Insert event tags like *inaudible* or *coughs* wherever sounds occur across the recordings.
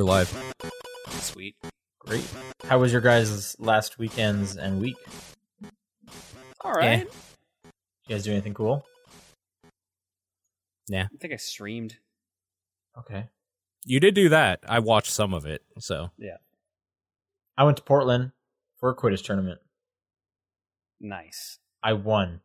We're live. Sweet. Great. How was your guys' last weekends and week? All right. You guys do anything cool? Yeah. I think I streamed. Okay. You did do that. I watched some of it. So Yeah. I went to Portland for a Quidditch tournament. Nice. I won.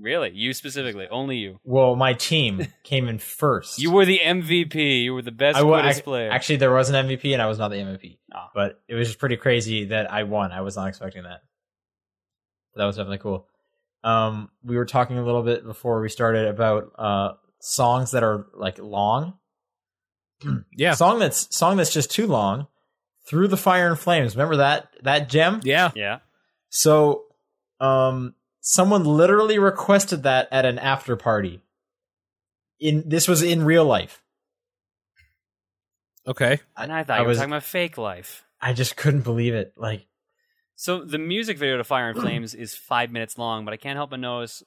Really? You specifically? Only you? Well, my team came in first. You were the MVP. You were the best I wa- Quidditch ac- player. Actually, there was an MVP, and I was not the MVP. Ah. But it was just pretty crazy that I won. I was not expecting that. That was definitely cool. Um, we were talking a little bit before we started about uh songs that are like long. *clears throat* yeah, Song that's song that's just too long. Through the fire and flames. Remember that that gem? yeah. yeah. So, um, someone literally requested that at an after party. In this was in real life. Okay. And I thought I you were was- talking about fake life. I just couldn't believe it. Like, So the music video to Fire and *clears throat* Flames is five minutes long, but I can't help but notice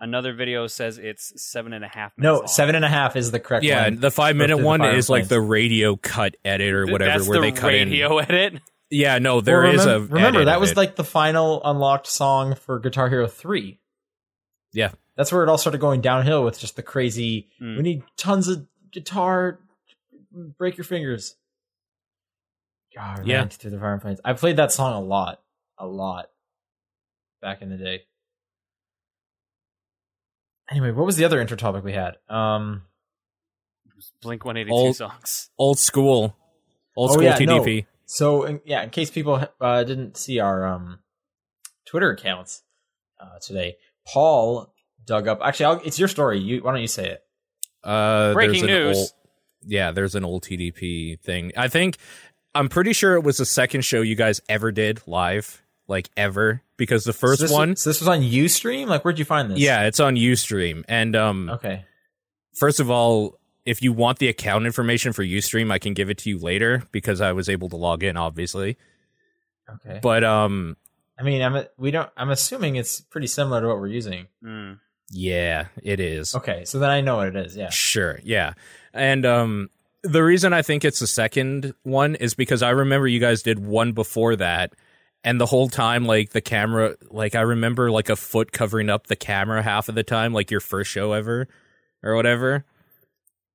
another video says it's seven and a half minutes no, long. seven and a half is the correct Yeah, one. the five minute Through the one is like the radio cut edit or whatever, That's where the they cut radio in. *laughs* edit. Yeah, no, there Well, is a remember that was like the final unlocked song for Guitar Hero three. Yeah. that's where it all started going downhill with just the crazy. Hmm. We need tons of guitar. Break your fingers. God, I Yeah. ran through the fire and flames. I played that song a lot, a lot, back in the day. Anyway, what was the other intro topic we had? Um, Blink 182 Old- songs. old school, old Oh, school TDP. no. TDP. So in, yeah, in case people uh, didn't see our um, Twitter accounts uh, today, Paul dug up. Actually, I'll, it's your story. You why don't you say it? Uh, Breaking news. Old, yeah, there's an old TDP thing. I think I'm pretty sure it was the second show you guys ever did live, like ever, because the first So this, one, So this was on UStream. Like, where'd you find this? yeah, it's on UStream. And um, Okay. first of all, if you want the account information for UStream, I can give it to you later because I was able to log in, obviously. Okay. But um, I mean, I'm we don't. I'm assuming it's pretty similar to what we're using. Mm. yeah, it is. Okay, so then I know what it is. Yeah. Sure, yeah. And um the reason I think it's the second one is because I remember you guys did one before that and the whole time like the camera like I remember like a foot covering up the camera half of the time like your first show ever or whatever.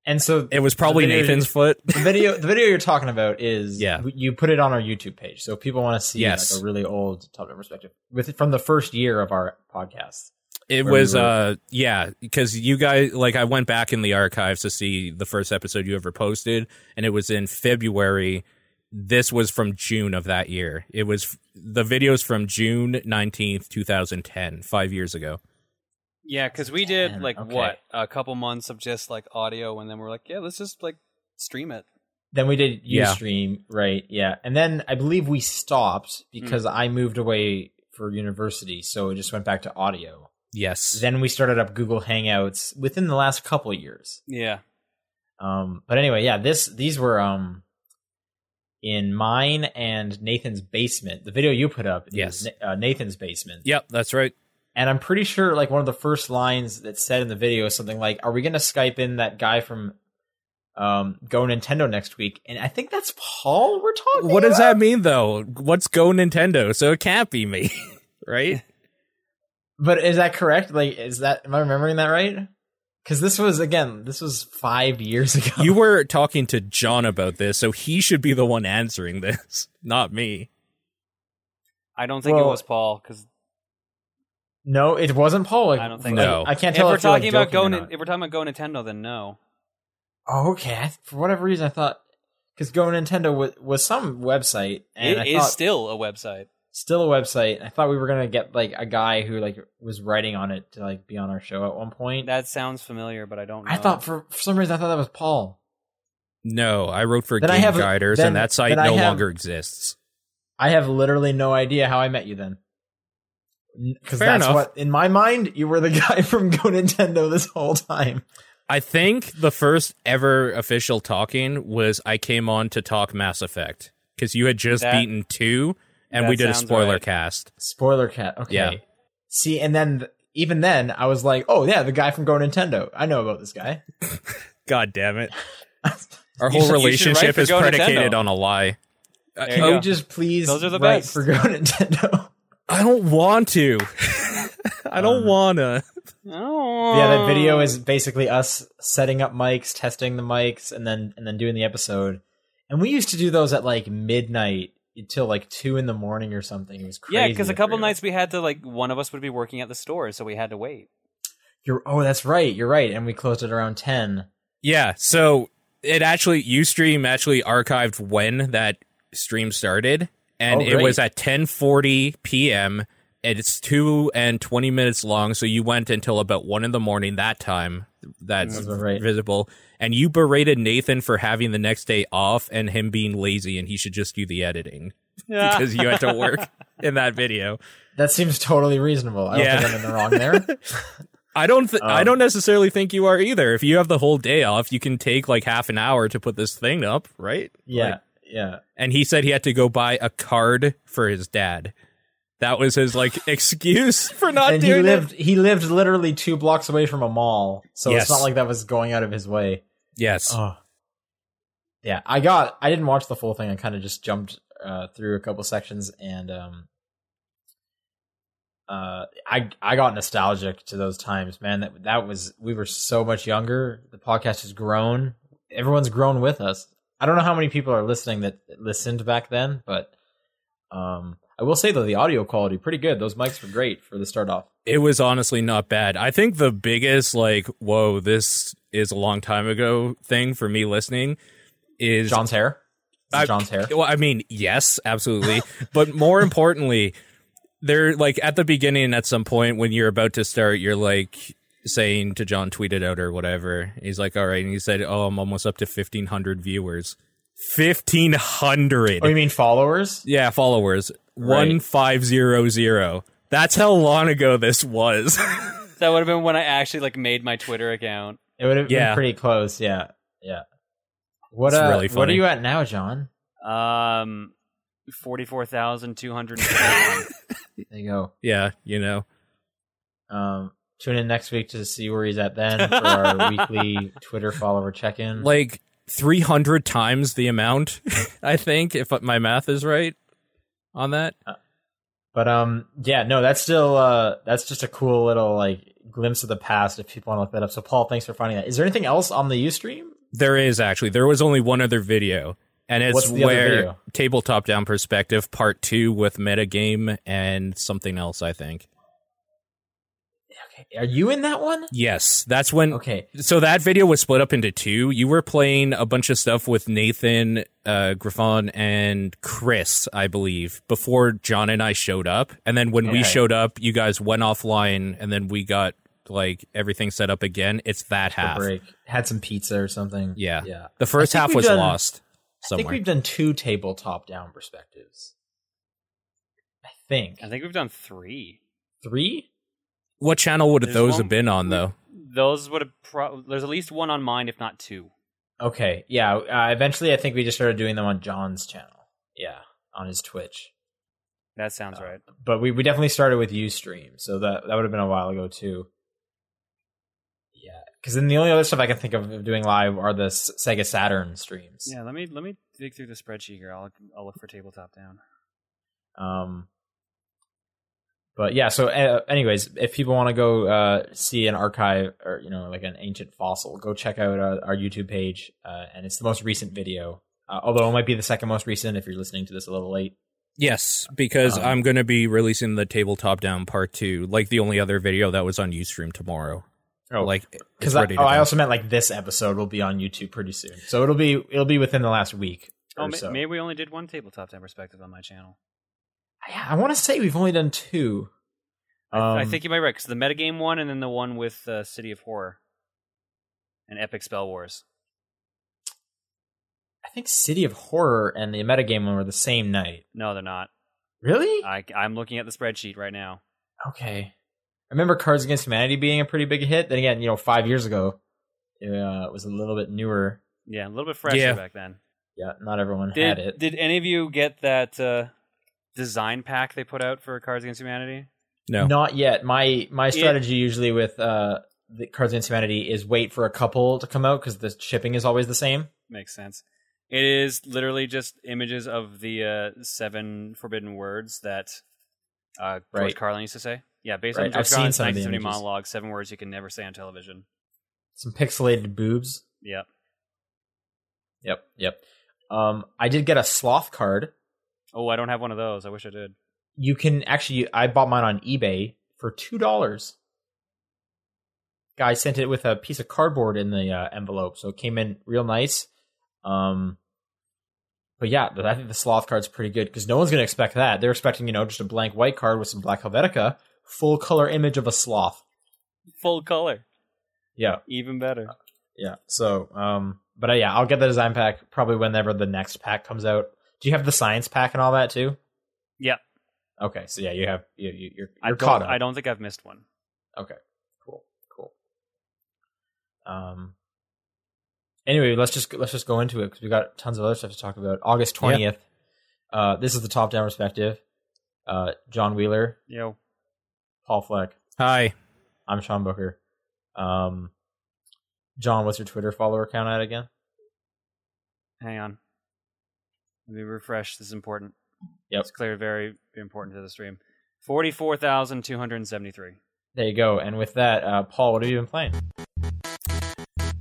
And so It was probably video- Nathan's foot. The video, the video you're talking about is Yeah. You put it on our YouTube page, so people want to see Yes. like a really old top down perspective with from the first year of our podcast. It Where we was were- uh yeah, because you guys like I went back in the archives to see the first episode you ever posted and it was in February. This was from June of that year. It was the videos from June 19th, 2010, 5 years ago. Yeah, because we did Ten, like okay. what a couple months of just like audio, and then we're like, yeah, let's just like stream it. Then we did Yeah. UStream, right? Yeah, and then I believe we stopped because Mm. I moved away for university, so it just went back to audio. Yes. Then we started up Google Hangouts within the last couple of years. Yeah, Um, but anyway, yeah, this these were um in mine and Nathan's basement. The video you put up, is Yes. Na- uh, Nathan's basement. Yep, that's right. And I'm pretty sure like one of the first lines that said in the video is something like, "Are we going to Skype in that guy from um Go Nintendo next week?" And I think that's Paul we're talking. What does about? that mean though? What's Go Nintendo? So it can't be me, *laughs* right? *laughs* But is that correct? Like, is that am I remembering that right? Because this was again, this was five years *laughs* ago. you were talking to John about this, so he should be the one answering this, not me. I don't think it was Paul because no, it wasn't Paul. I don't think No. I, I can't if tell we're if you're, like, talking about joking Go, or Nin- not. if we're talking about Go Nintendo, then no. Oh, okay. I, for whatever reason, I thought because Go Nintendo was, was some website, and I It is still a website. still a website. I thought we were gonna get like a guy who like was writing on it to like be on our show at one point. That sounds familiar, but I don't. know. I thought for, for some reason I thought that was Paul. No, I wrote for Then Game have- Guiders, then- and that site no have- longer exists. I have literally no idea how I met you then. Because that's enough. what in my mind you were the *laughs* guy from Go Nintendo this whole time. I think the first ever official talking was I came on to talk Mass Effect because you had just That- beaten two, and we did a spoiler right. cast. Spoiler cast. Okay. Yeah. See, and then even then I was like, oh yeah, the guy from Go Nintendo. I know about this guy. *laughs* God damn it! *laughs* Our whole should- you should write relationship is predicated Nintendo. on a lie. Uh, There you Can go. you just please Those are the write best. for Go Nintendo? I don't want to. *laughs* I don't Um, wanna. Oh. yeah, that video is basically us setting up mics, testing the mics, and then and then doing the episode. And we used to do those at like midnight until like two in the morning or something. It was crazy. Yeah, because a couple nights we had to like one of us would be working at the store, so we had to wait. You're oh, that's right. You're right. And we closed it around ten. Yeah, so it actually UStream actually archived when that stream started, and Oh, it was at 10:40 p.m. and it's two and 20 minutes long. So you went until about one in the morning that time. That's right. visible, and you berated Nathan for having the next day off and him being lazy, and he should just do the editing *laughs* because you had to work in that video. That seems totally reasonable. I Yeah. don't think I'm in the wrong there. *laughs* I don't. Th- I Um, don't necessarily think you are either. If you have the whole day off, you can take like half an hour to put this thing up, right? yeah, Like, yeah. and he said he had to go buy a card for his dad. That was his like *laughs* excuse for not and he lived it. he lived literally two blocks away from a mall, so Yes. it's not like that was going out of his way. Yes. Oh. Yeah, I got. I didn't watch the full thing. I kind of just jumped uh, through a couple sections, and um, uh, I I got nostalgic to those times, man. That that was we were so much younger. The podcast has grown. Everyone's grown with us. I don't know how many people are listening that listened back then, but um, I will say though the audio quality pretty good. Those mics were great for the start off. It was honestly not bad. I think the biggest like, whoa, this is a long time ago thing for me listening is John's hair. Is I- John's hair. Well, I mean, yes, absolutely. *laughs* but more importantly, they're like at the beginning at some point when you're about to start, you're like saying to John, tweet it out or whatever. He's like, all right. And he said, oh, I'm almost up to 1,500 viewers. 1,500. Oh, you mean followers? yeah, followers. Right. 1500. That's how long ago this was. *laughs* That would have been when I actually like made my Twitter account. It would have Yeah. been pretty close. Yeah, yeah. What It's uh, really What are you at now, John? Um, forty-four thousand two hundred. *laughs* There you go. yeah, you know. Um, tune in next week to see where he's at then for our *laughs* weekly Twitter follower check-in. Like 300 times the amount, *laughs* I think, if my math is right on that. But um, yeah, no, that's still uh, that's just a cool little like glimpse of the past if people want to look that up. So, Paul, thanks for finding that. Is there anything else on the UStream? There is actually. There was only one other video, and it's What's the other where tabletop down perspective part two with metagame and something else. I think. Okay, are you in that one? Yes, that's when. Okay, So that video was split up into two. You were playing a bunch of stuff with Nathan, uh, Griffon, and Chris, I believe, before John and I showed up. And then when we showed up, you guys went offline, and then we got like everything set up again. It's that a half. break. Had some pizza or something. Yeah. yeah. The first half was done- lost I think we've done two tabletop down perspectives. I think I think we've done three. three. What channel would There's those one- have been on though? Those would have. Pro- There's at least one on mine, if not two. Okay, yeah. Uh, eventually, I think we just started doing them on John's channel. Yeah, on his Twitch. That sounds Uh, right. But we, we definitely started with UStream, so that that would have been a while ago too. Yeah, because then the only other stuff I can think of doing live are the S- Sega Saturn streams. Yeah, let me let me dig through the spreadsheet here. I'll I'll look for tabletop down. Um, but yeah, so uh, anyways, if people want to go uh, see an archive or you know like an ancient fossil, go check out uh, our YouTube page, uh, and it's the most recent video. Uh, although it might be the second most recent if you're listening to this a little late. Yes, because Um, I'm going to be releasing the tabletop down part two, like the only other video that was on UStream tomorrow. Oh, like because I, oh, I also meant like this episode will be on YouTube pretty soon, so it'll be it'll be within the last week Oh, or ma- so. maybe we only did one tabletop time perspective on my channel. Yeah, I want to say we've only done two. I Um, think you might be right because the metagame one and then the one with uh, City of Horror and Epic Spell Wars. I think City of Horror and the metagame one were the same night. No, they're not. Really? I, I'm looking at the spreadsheet right now. Okay. I remember Cards Against Humanity being a pretty big hit. Then again, you know, five years ago, it uh, was a little bit newer. Yeah, a little bit fresher Yeah. back then. Yeah, not everyone Did had it. Did any of you get that uh, design pack they put out for Cards Against Humanity? no. Not yet. My my strategy usually with uh, the Cards Against Humanity is wait for a couple to come out because the shipping is always the same. makes sense. It is literally just images of the uh, seven forbidden words that uh, George Right. Carlin used to say. Yeah, based Right, on George I've seen Carlin's some of the 1970 images. monologue, seven words you can never say on television. Some pixelated boobs. Yep. Yep, yep. Um, I did get a sloth card. Oh, I don't have one of those. I wish I did. You can actually. I bought mine on eBay for two dollars. Guy sent it with a piece of cardboard in the uh, envelope, so it came in real nice. Um, but yeah, I think the sloth card's pretty good because no one's gonna expect that. They're expecting you know just a blank white card with some black Helvetica, full color image of a sloth. Full color, Yeah, even better. yeah. So, um, but uh, yeah, I'll get the design pack probably whenever the next pack comes out. Do you have the science pack and all that too? Yeah. Okay, so yeah, you have you, you, you're I you're don't, caught up. I don't think I've missed one. Okay, cool, cool. Um. Anyway, let's just let's just go into it because we got tons of other stuff to talk about. August twentieth. Uh, this is the top down perspective. Uh, John Wheeler, Yo, Paul Fleck. Hi. I'm Sean Booker. Um, John, what's your Twitter follower count at again? hang on. Let me refresh. This is important. Yep. It's clear, very important to the stream. Forty-four thousand two hundred seventy-three. There you go. And with that, uh, Paul, what have you been playing?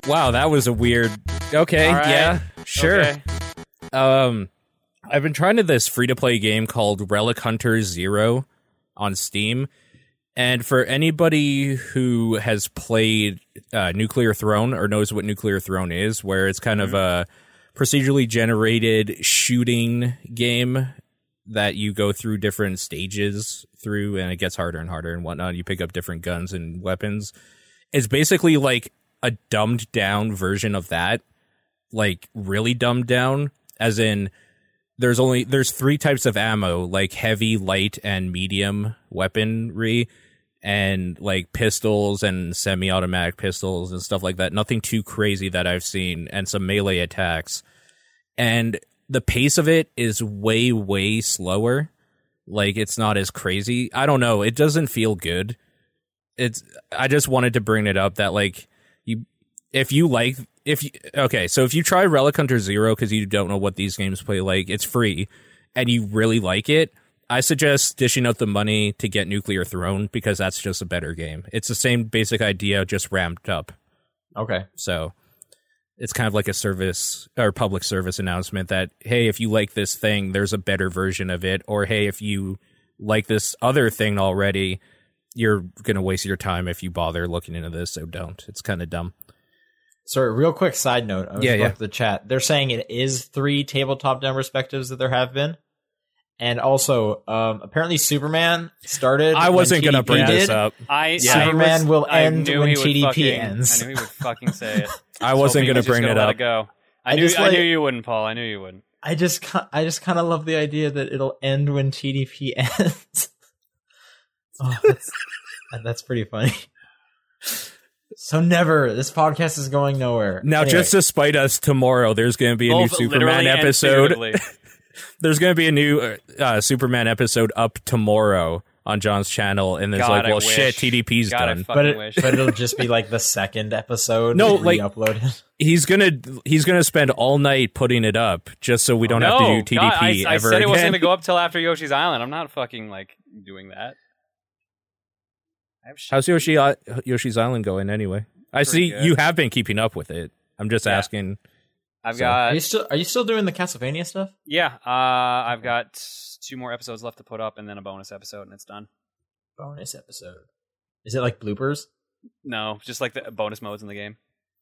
Wow, that was a weird. Okay, All right. yeah, sure. Okay. Um, I've been trying to this free to play game called Relic Hunter Zero on Steam, and for anybody who has played uh, Nuclear Throne or knows what Nuclear Throne is, where it's kind of a procedurally generated shooting game that you go through different stages through, and it gets harder and harder and whatnot. You pick up different guns and weapons. It's basically like a dumbed down version of that, like really dumbed down, as in there's only there's three types of ammo, like heavy, light, and medium weaponry, and like pistols and semi-automatic pistols and stuff like that. Nothing too crazy that I've seen, and some melee attacks. And the pace of it is way, way slower. Like it's not as crazy. I don't know. It doesn't feel good. It's. I just wanted to bring it up that like you, if you like, if you okay, so if you try Relic Hunter Zero because you don't know what these games play like, it's free, and you really like it. I suggest dishing out the money to get Nuclear Throne because that's just a better game. It's the same basic idea, just ramped up. Okay. So it's kind of like a service or public service announcement that hey, if you like this thing, there's a better version of it, or hey, if you like this other thing already, you're gonna waste your time if you bother looking into this. So don't. It's kind of dumb. Sorry, real quick side note. I was Yeah, yeah. the chat. They're saying it is three tabletop down perspectives that there have been. And also, um, apparently Superman started. I wasn't gonna TDP bring this up. I Yeah. I Superman was- will end knew when TDP fucking- ends. I knew he would fucking say it. *laughs* I wasn't Hoping he gonna bring it up. It go. I, I knew. just I knew you wouldn't, Paul. I knew you wouldn't. I just, I just kind of love the idea that it'll end when TDP *laughs* ends. oh, that's, that's pretty funny. So never. This podcast is going nowhere. Now, Anyway, just to spite us, tomorrow there's going to be a new Superman literally and episode. *laughs* figuratively. There's going to be a new uh, uh, Superman episode up tomorrow on John's channel, and it's God, like, I well, wish. shit, TDP's God, done. but it, but it'll just be like the second episode. No, like- uploaded. he's gonna he's gonna spend all night putting it up just so we don't no, have to do TDP God, I, I ever said it wasn't going to go up till after Yoshi's Island. I'm not fucking like doing that. I have. How's Yoshi Yoshi's Island going anyway? I see good. you have been keeping up with it. I'm just Yeah. asking. I've so- Are you still Are you still doing the Castlevania stuff? yeah. Uh, I've got two more episodes left to put up, and then a bonus episode, and it's done. Bonus episode. Is it like bloopers? No, just like the bonus modes in the game.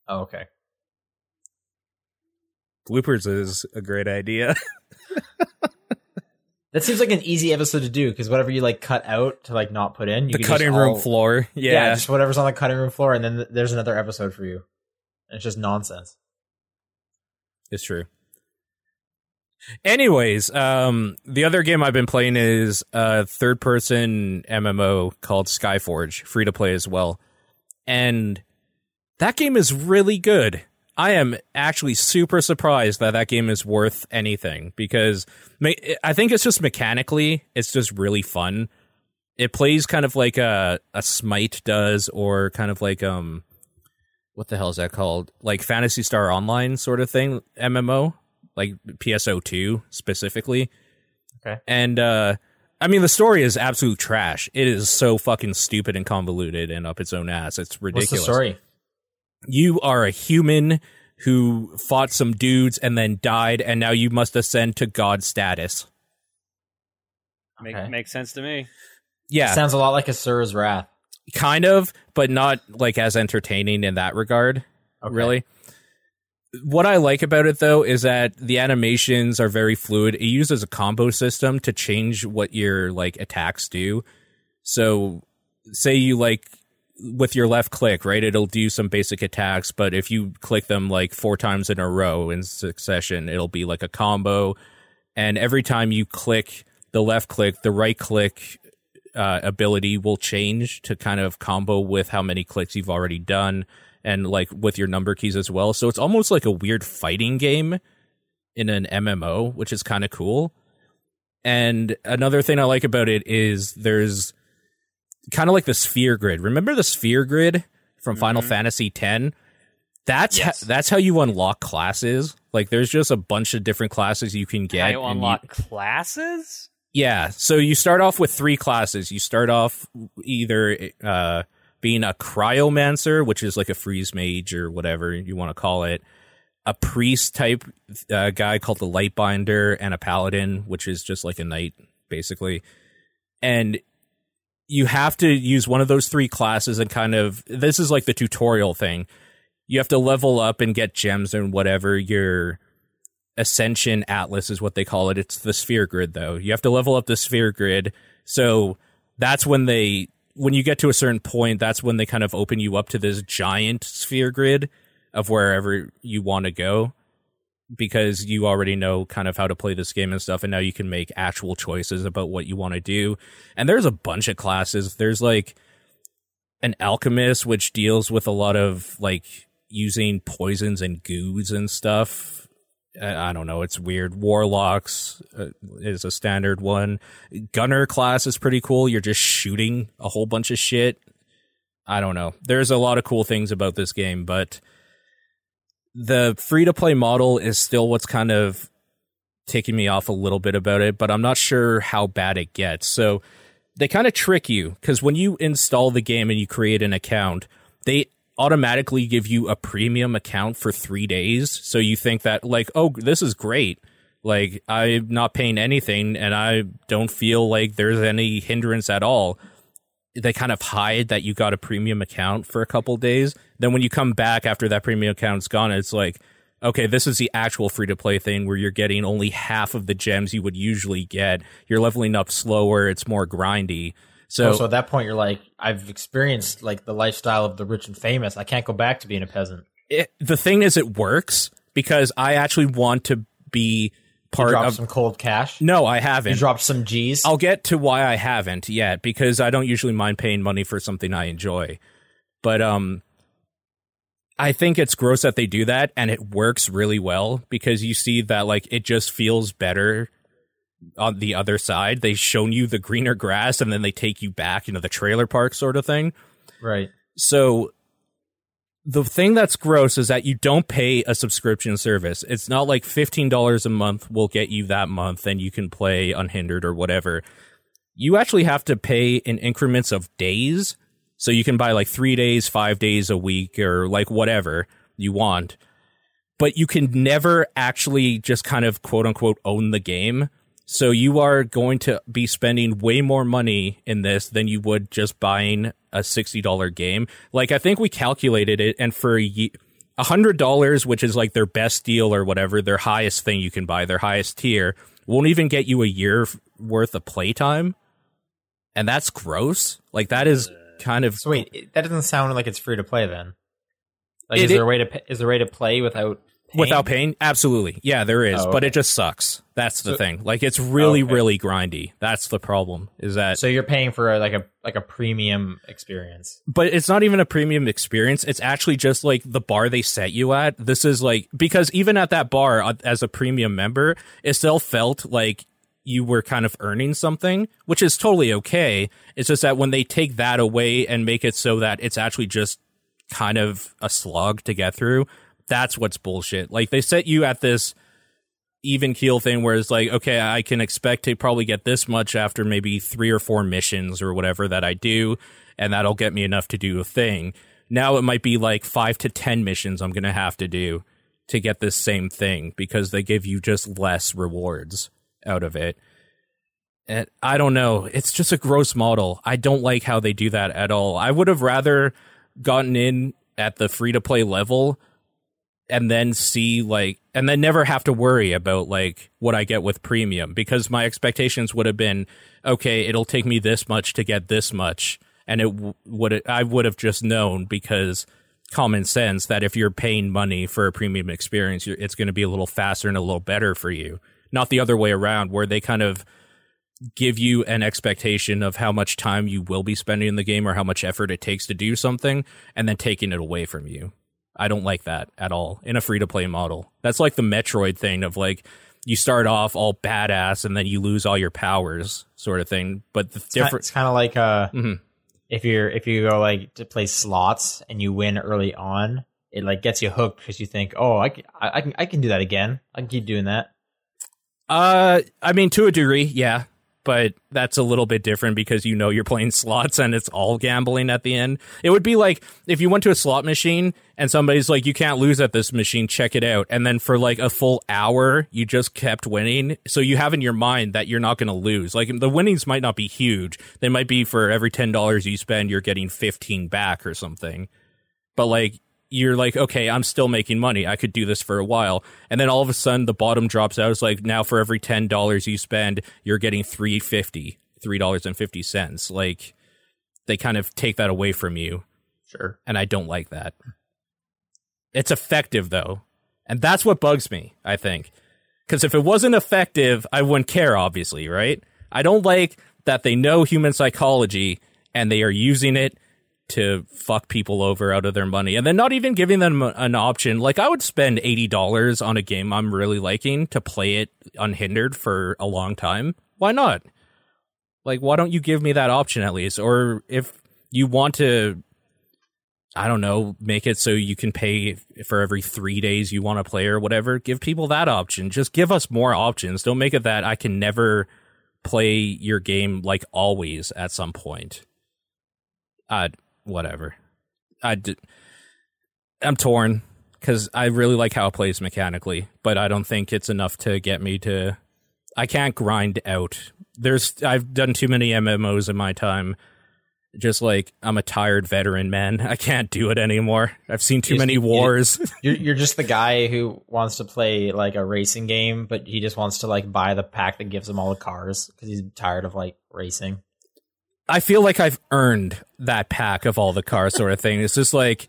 Oh, okay. Bloopers is a great idea. *laughs* That seems like an easy episode to do because whatever you like cut out to like not put in, you the can cutting just room all- floor. Yeah. Yeah. just whatever's on the cutting room floor, and then th- there's another episode for you. And it's just nonsense. It's true. Anyways, um, the other game I've been playing is a third person MMO called Skyforge, free to play as well. And that game is really good. I am actually super surprised that that game is worth anything because I think it's just mechanically, it's just really fun. It plays kind of like a, a Smite does, or kind of like um what the hell is that called? Like Phantasy Star Online sort of thing, MMO, like PSO2 specifically. Okay. And uh I mean the story is absolute trash. It is so fucking stupid and convoluted and up its own ass. It's What's ridiculous. the story? You are a human who fought some dudes and then died and now you must ascend to god status. Make, Makes sense to me. Yeah. Sounds a lot like Asura's Wrath. Kind of, but not like as entertaining in that regard. Okay. Really. What I like about it though is that the animations are very fluid. It uses a combo system to change what your like attacks do. So say you like with your left click, right? It'll do some basic attacks, but if you click them like four times in a row in succession, it'll be like a combo. And every time you click the left click, the right click uh, ability will change to kind of combo with how many clicks you've already done and like with your number keys as well. So it's almost like a weird fighting game in an MMO, which is kind of cool. And another thing I like about it is there's kind of like the sphere grid. Remember the sphere grid from Final Mhm. Fantasy X? That's Yes. ho- that's how you unlock classes. Like there's just a bunch of different classes you can get. How you and you- unlock classes? Yeah. So you start off with three classes. You start off either uh, being a cryomancer, which is like a freeze mage or whatever you want to call it, a priest type uh, guy called the Lightbinder, and a paladin, which is just like a knight, basically. And you have to use one of those three classes and kind of this is like the tutorial thing. You have to level up and get gems and whatever your Ascension Atlas is what they call it. It's the sphere grid though. You have to level up the sphere grid. So that's when they when you get to a certain point, that's when they kind of open you up to this giant sphere grid of wherever you want to go because you already know kind of how to play this game and stuff and now you can make actual choices about what you want to do. And there's a bunch of classes. There's like an alchemist which deals with a lot of like using poisons and goos and stuff. I I don't know. It's weird. Warlocks uh, is a standard one. Gunner class is pretty cool. You're just shooting a whole bunch of shit. I don't know. There's a lot of cool things about this game, but the free to play model is still what's kind of taking me off a little bit about it, but I'm not sure how bad it gets. So they kind of trick you because when you install the game and you create an account, they automatically give you a premium account for three days. So you think that, like, oh, this is great. Like, I'm not paying anything and I don't feel like there's any hindrance at all. They kind of hide that you got a premium account for a couple days. Then when you come back after that premium account's gone, it's like, okay, this is the actual free to play thing where you're getting only half of the gems you would usually get. You're leveling up slower. It's more grindy. So, So, so at that point, you're like, I've experienced like the lifestyle of the rich and famous. I can't go back to being a peasant. it, the thing is, it works because I actually want to be part dropped of. some cold cash. no, I haven't. dropped some G's. I'll get to why I haven't yet because I don't usually mind paying money for something I enjoy. But um I think it's gross that they do that and it works really well because you see that like it just feels better on the other side. They've shown you the greener grass and then they take you back, you know, the trailer park sort of thing. right. So the thing that's gross is that you don't pay a subscription service. It's not like $15 a month will get you that month and you can play unhindered or whatever. You actually have to pay in increments of days. So you can buy like three days, five days a week, or like whatever you want. But you can never actually just kind of quote unquote own the game. So you are going to be spending way more money in this than you would just buying a $60 game. Like I think we calculated it and for a hundred dollars, which is like their best deal or whatever, their highest thing you can buy, their highest tier, won't even get you a year worth of playtime. And that's gross. Like that is kind of So wait, that doesn't sound like it's free to play then. Like, It- is there a way to is there a way to play without paying? without paying. Absolutely, yeah, there is, Oh, but it just sucks. That's the So- thing. Like it's really, Okay. really grindy. That's the problem. Is that So you're paying for a, like a like a premium experience. but it's not even a premium experience. It's actually just like the bar they set you at. This is like because even at that bar uh, as a premium member, it still felt like you were kind of earning something, which is totally okay. It's just that when they take that away and make it so that it's actually just kind of a slog to get through. That's what's bullshit. Like they set you at this even keel thing where it's like, okay, I can expect to probably get this much after maybe three or four missions or whatever that I do, and that'll get me enough to do a thing. Now it might be like five to ten missions I'm gonna have to do to get this same thing because they give you just less rewards out of it. And I don't know. It's just a gross model. I don't like how they do that at all. I would have rather gotten in at the free to play level and then see like and then never have to worry about like what I get with premium because my expectations would have been okay it'll take me this much to get this much and it would I would have just known because common sense that if you're paying money for a premium experience it's going to be a little faster and a little better for you not the other way around where they kind of give you an expectation of how much time you will be spending in the game or how much effort it takes to do something and then taking it away from you. I don't like that at all in a free to play model. That's like the Metroid thing of like you start off all badass and then you lose all your powers sort of thing. But the It's different It's kind of like uh, Mhm. if you're if you go like to play slots and you win early on, it like gets you hooked because you think, oh, I can, I, I can I can do that again. I can keep doing that. Uh, I mean, to a degree, yeah, but that's a little bit different because you know you're playing *laughs* slots and it's all gambling at the end. It would be like if you went to a slot machine and somebody's like, "You can't lose at this machine. Check it out," and then for like a full hour you just kept winning. So you have in your mind that you're not going to lose. Like the winnings might not be huge. They might be for every ten dollars you spend, you're getting fifteen back or something. But like you're like, okay, I'm still making money. I could do this for a while. And then all of a sudden the bottom drops out. It's like now for every ten dollars you spend, you're getting three fifty, three dollars and fifty cents. Like they kind of take that away from you. Sure. And I don't like that. It's effective though. And that's what bugs me, I think. Because if it wasn't effective, I wouldn't care, obviously, right? I don't like that they know human psychology and they are using it to fuck people over out of their money and then not even giving them an option. Like, I would spend $80 on a game I'm really liking to play it unhindered for a long time. Why not? Like, why don't you give me that option at least? Or if you want to I don't know, make it so you can pay for every three days you want to play or whatever. Give people that option. Just give us more options. Don't make it that I can never play your game like always at some point. Uh, whatever. I'm torn because I really like how it plays mechanically, but I don't think it's enough to get me to. I can't grind out. There's I've done too many MMOs in my time just like I'm a tired veteran man. *laughs* I can't do it anymore. I've seen too You just- many wars. *laughs* You're *laughs* you're just the guy who wants to play like a racing game, but he just wants to like buy the pack that gives him all the cars because he's tired of like racing. I feel like I've earned that pack of all the cars sort of thing. It's just like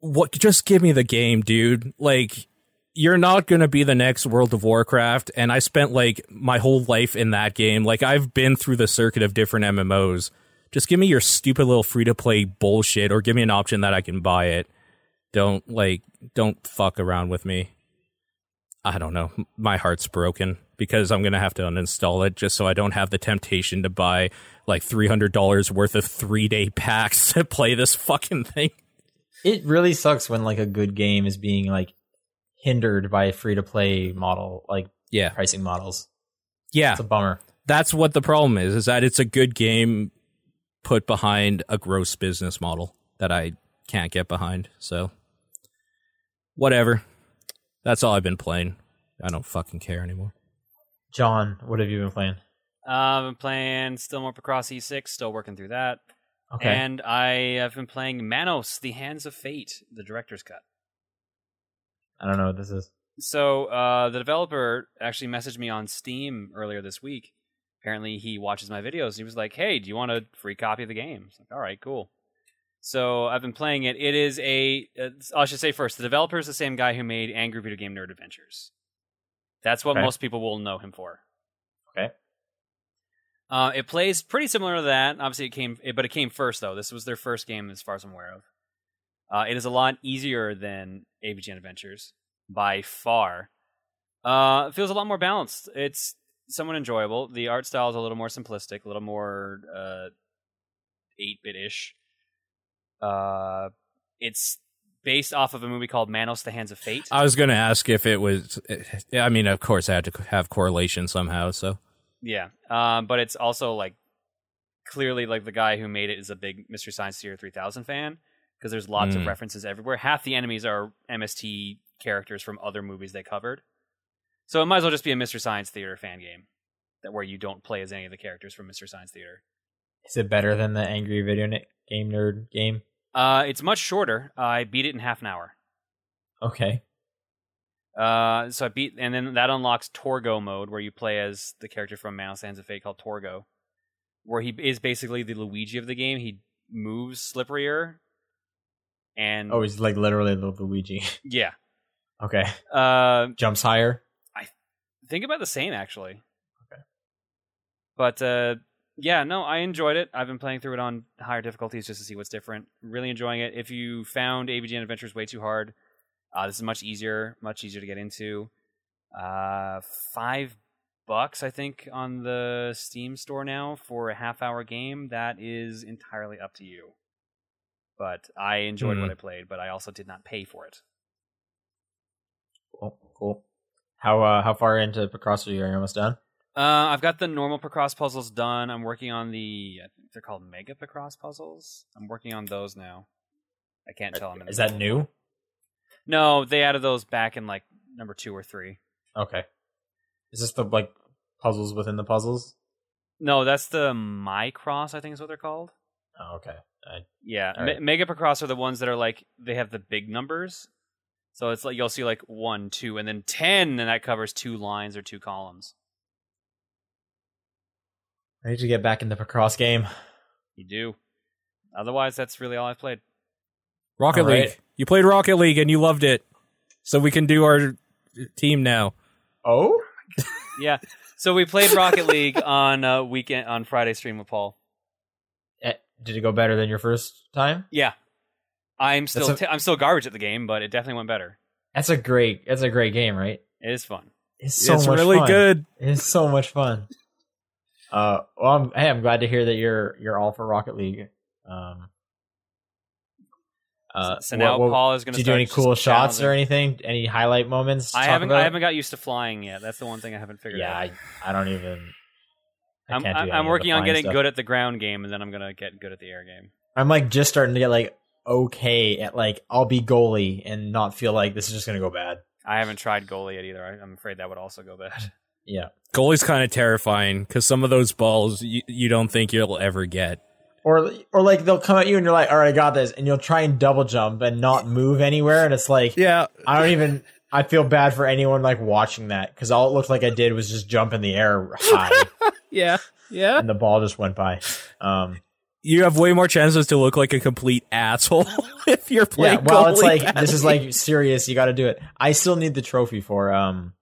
what just give me the game, dude. Like you're not going to be the next World of Warcraft and I spent like my whole life in that game. Like I've been through the circuit of different MMOs. Just give me your stupid little free to play bullshit or give me an option that I can buy it. Don't like don't fuck around with me. I don't know. My heart's broken because I'm going to have to uninstall it just so I don't have the temptation to buy like $300 worth of 3-day packs *laughs* to play this fucking thing. It really sucks when like a good game is being like hindered by a free to play model like Yeah. pricing models. Yeah. It's a bummer. That's what the problem is is that it's a good game put behind a gross business model that I can't get behind. So whatever. That's all I've been playing. I don't fucking care anymore. John, what have you been playing? Uh, I've been playing still more Picross E6, still working through that. Okay. And I have been playing Manos, The Hands of Fate, the director's cut. I don't know what this is. So uh, the developer actually messaged me on Steam earlier this week. Apparently, he watches my videos. He was like, "Hey, do you want a free copy of the game?" It's like, "All right, cool." So I've been playing it. It is a. Uh, I should say first, the developer is the same guy who made Angry Video Game Nerd Adventures. That's what Okay. most people will know him for. Okay. Uh, it plays pretty similar to that. Obviously, it came, it, but it came first though. This was their first game, as far as I'm aware of. Uh, it is a lot easier than AVGN Adventures by far. Uh, it feels a lot more balanced. It's somewhat enjoyable. The art style is a little more simplistic, a little more uh, eight bit ish. Uh, it's based off of a movie called Manos: The Hands of Fate. I was going to ask if it was. I mean, of course, I had to have correlation somehow. So yeah, um, but it's also like clearly like the guy who made it is a big Mystery Science Theater 3000 fan because there's lots of Mm. references everywhere. Half the enemies are MST characters from other movies they covered. So it might as well just be a Mystery Science Theater fan game that where you don't play as any of the characters from Mystery Science Theater. Is it better than the Angry Video Game Nerd game? Uh, it's much shorter. I beat it in half an hour. Okay. Uh, so I beat, and then that unlocks Torgo mode, where you play as the character from Manos Hands of Fate called Torgo, where he is basically the Luigi of the game. He moves slipperier, and Oh, he's like literally the Luigi. *laughs* yeah, Okay. uh, Jumps higher. I think about the same actually. Okay. But uh, yeah, no, I enjoyed it. I've been playing through it on higher difficulties just to see what's different. Really enjoying it. If you found AVGN Adventures way too hard, uh, this is much easier, much easier to get into. Uh, five bucks, I think, on the Steam store now for a half hour game. That is entirely up to you. But I enjoyed Hmm. what I played, but I also did not pay for it. Cool. Cool. How uh how far into Picross are you? Are you almost done? Uh, I've got the normal Picross puzzles done. I'm working on the I think they're called Mega Picross puzzles. I'm working on those now. I can't tell. I'm Is that new? No, they added those back in like number two or three. Okay. Is this the like puzzles within the puzzles? No, that's the Micross. I think is what they're called. Oh, okay. I, Yeah, Me- Mega Picross are the ones that are like they have the big numbers. So it's like you'll see like one, two, and then ten, and that covers two lines or two columns. I need to get back in the Picross game. You do. Otherwise, that's really all I've played. Rocket All right. League. You played Rocket League and you loved it, so we can do our team now. Oh? *laughs* Yeah. So we played Rocket League on uh, weekend on Friday stream with Paul. Eh, Did it go better than your first time? Yeah, I'm still That's a- i I'm still garbage at the game, but it definitely went better. That's a great that's a great game, right? It is fun. It's so it's much really fun. good. It's so much fun. Uh, well, I'm, hey, I'm glad to hear that you're you're all for Rocket League. Um, uh, so what- now what- Paul is going to do any cool shots or anything? Any highlight moments? I haven't. I haven't got used to flying yet. That's the one thing I haven't figured Yeah, out. I, I don't even. I I'm, I'm, I'm working on getting stuff. good at the ground game, and then I'm going to get good at the air game. I'm like just starting to get like okay at like I'll be goalie and not feel like this is just gonna go bad. I haven't tried goalie yet either. I, I'm afraid that would also go bad. *laughs* Yeah. Goalie's kind of terrifying because some of those balls you, you don't think you'll ever get. Or or like they'll come at you and you're like, all right, I got this, and you'll try and double jump and not move anywhere, and it's like Yeah, I don't even. I feel bad for anyone like watching that because all it looked like I did was just jump in the air high, *laughs* yeah, yeah. and the ball just went by. Um, You have way more chances to look like a complete asshole *laughs* if you're playing. yeah, well, it's like this is like serious. You got to do it. I still need the trophy for um,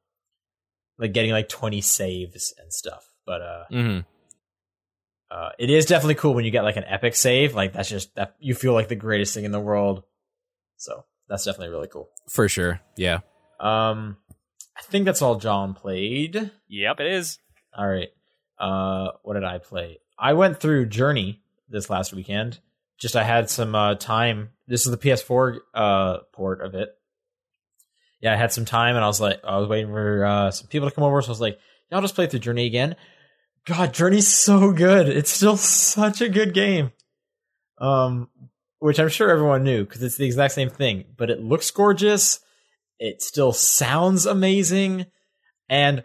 like getting like 20 saves and stuff, but uh. Mhm. Uh, it is definitely cool when you get like an epic save. Like that's just that you feel like the greatest thing in the world. So that's definitely really cool. for sure. Yeah. Um, I think that's all John played. yep, it is. All right. Uh, what did I play? I went through Journey this last weekend. Just I had some uh, time. This is the PS4 uh, port of it. Yeah, I had some time, and I was like, I was waiting for uh, some people to come over. So I was like, yeah, I'll just play through Journey again. God, Journey's so good. It's still such a good game. Um, which I'm sure everyone knew because it's the exact same thing, but it looks gorgeous. It still sounds amazing, and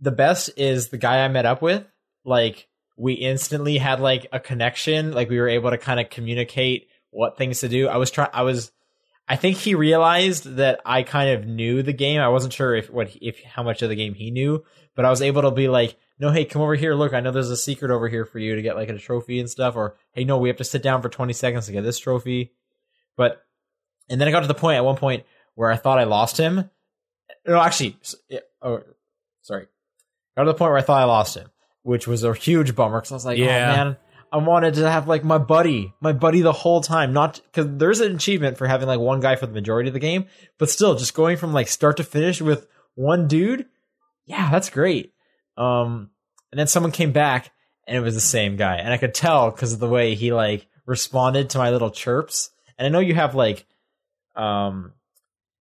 the best is the guy I met up with. Like we instantly had like a connection. Like we were able to kind of communicate what things to do. I was trying. I was. I think he realized that I kind of knew the game. I wasn't sure if what if how much of the game he knew, but I was able to be like, "No, hey, come over here. Look, I know there's a secret over here for you to get like a trophy and stuff." Or, "Hey, no, we have to sit down for 20 seconds to get this trophy." But and then I got to the point at one point where I thought I lost him. No, actually, oh, sorry. Got to the point where I thought I lost him, which was a huge bummer because I was like, oh, Yeah. "Oh man, I wanted to have like my buddy, my buddy the whole time." Not because there's an achievement for having like one guy for the majority of the game, but still, just going from like start to finish with one dude, yeah, that's great. Um, and then someone came back and it was the same guy, and I could tell because of the way he like responded to my little chirps And I know you have like um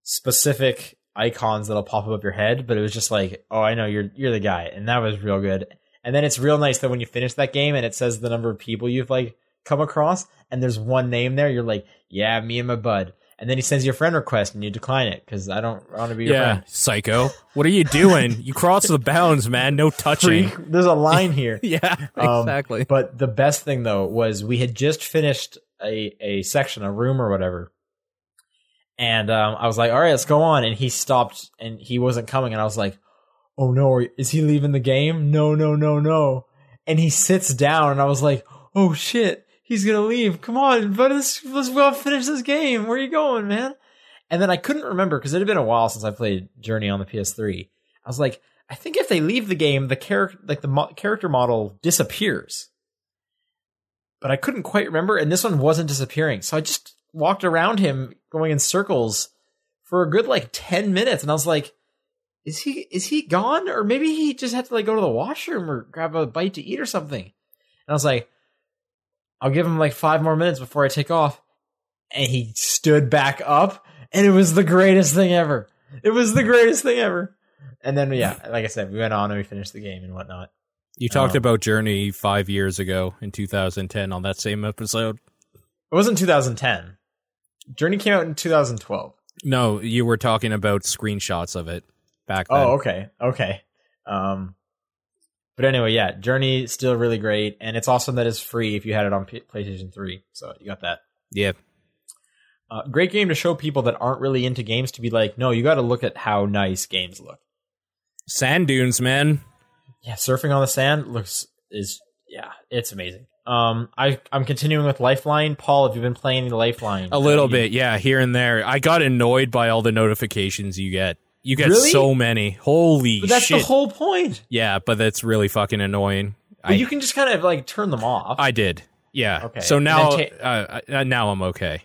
specific icons that'll pop up your head, but it was just like, oh, I know you're you're the guy, and that was real good. And then it's real nice that when you finish that game and it says the number of people you've like come across, and there's one name there, you're like, yeah, me and my bud. And then he sends you a friend request and you decline it because I don't want to be your Yeah, friend. psycho. What are you doing? you cross the bounds, man. No *laughs* touching. Freak. There's a line here. *laughs* Yeah, Um, exactly. But the best thing though was we had just finished a a section, a room or whatever, and um, I was like, "All right, let's go on." And he stopped, and he wasn't coming, and I was like, "Oh no, is he leaving the game? No, no, no, no!" And he sits down, and I was like, "Oh shit, he's gonna leave! Come on, but let's let's go finish this game. Where are you going, man?" And then I couldn't remember because it had been a while since I played Journey on the PS3. I was like, I think if they leave the game, the character like the mo- character model disappears. But I couldn't quite remember, and this one wasn't disappearing. So I just walked around him, going in circles for a good like ten minutes, and I was like, "Is he is he gone? Or maybe he just had to like go to the washroom or grab a bite to eat or something." And I was like, "I'll give him like five more minutes before I take off." And he stood back up, and it was the greatest thing ever. It was the greatest thing ever. And then, yeah, like I said, we went on and we finished the game and whatnot. you talked um, about Journey five years ago in 2010 on that same episode. It wasn't 2010. Journey came out in 2012. No, you were talking about screenshots of it back then. Oh, okay, okay. Um, but anyway, yeah, Journey still really great, and it's awesome that it's free if you had it on P- PlayStation 3. So you got that. yeah. Uh, great game to show people that aren't really into games to be like, no, you got to look at how nice games look. Sand dunes, man. Yeah, surfing on the sand looks is yeah, it's amazing. Um, I I'm continuing with Lifeline. Paul, have you been playing Lifeline? A little bit, yeah, here and there. I got annoyed by all the notifications you get. You get Really? so many. Holy But that's shit. the whole point. yeah, but that's really fucking annoying. But I, you can just kind of like turn them off. I did. Yeah. Okay, So now, then uh, uh, now I'm okay.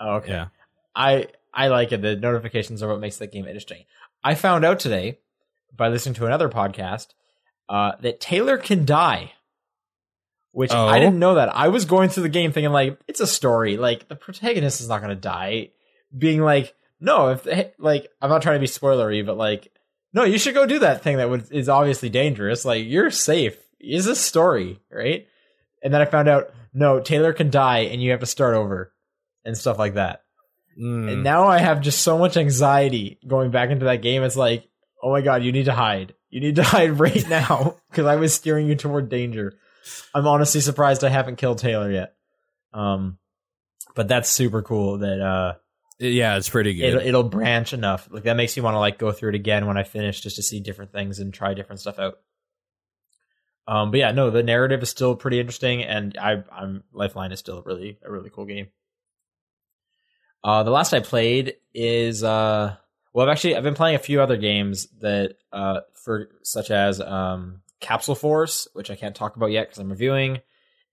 oh, okay. Yeah. I I like it. The notifications are what makes that game interesting. I found out today by listening to another podcast uh, that Taylor can die, which Oh? I didn't know that. I was going through the game thinking like it's a story, like the protagonist is not going to die. Being like, no, if they, like I'm not trying to be spoilery, but like, no, you should go do that thing that would, is obviously dangerous. Like you're safe. Is a story, right? And then I found out no, Taylor can die, and you have to start over and stuff like that. Mm. And now I have just so much anxiety going back into that game. It's like, oh my god, you need to hide. You need to *laughs* hide right now *laughs* because I was steering you toward danger. I'm honestly surprised I haven't killed Taylor yet. Um, but that's super cool that uh, yeah, it's pretty good. it'll, it'll branch enough. Like that makes me want to like go through it again when I finish just to see different things and try different stuff out. Um, but yeah, no, the narrative is still pretty interesting, and I, I'm Lifeline is still really a really cool game. Uh, the last I played is uh, well, I've actually I've been playing a few other games that uh, for such as um, Capsule Force, which I can't talk about yet because I'm reviewing,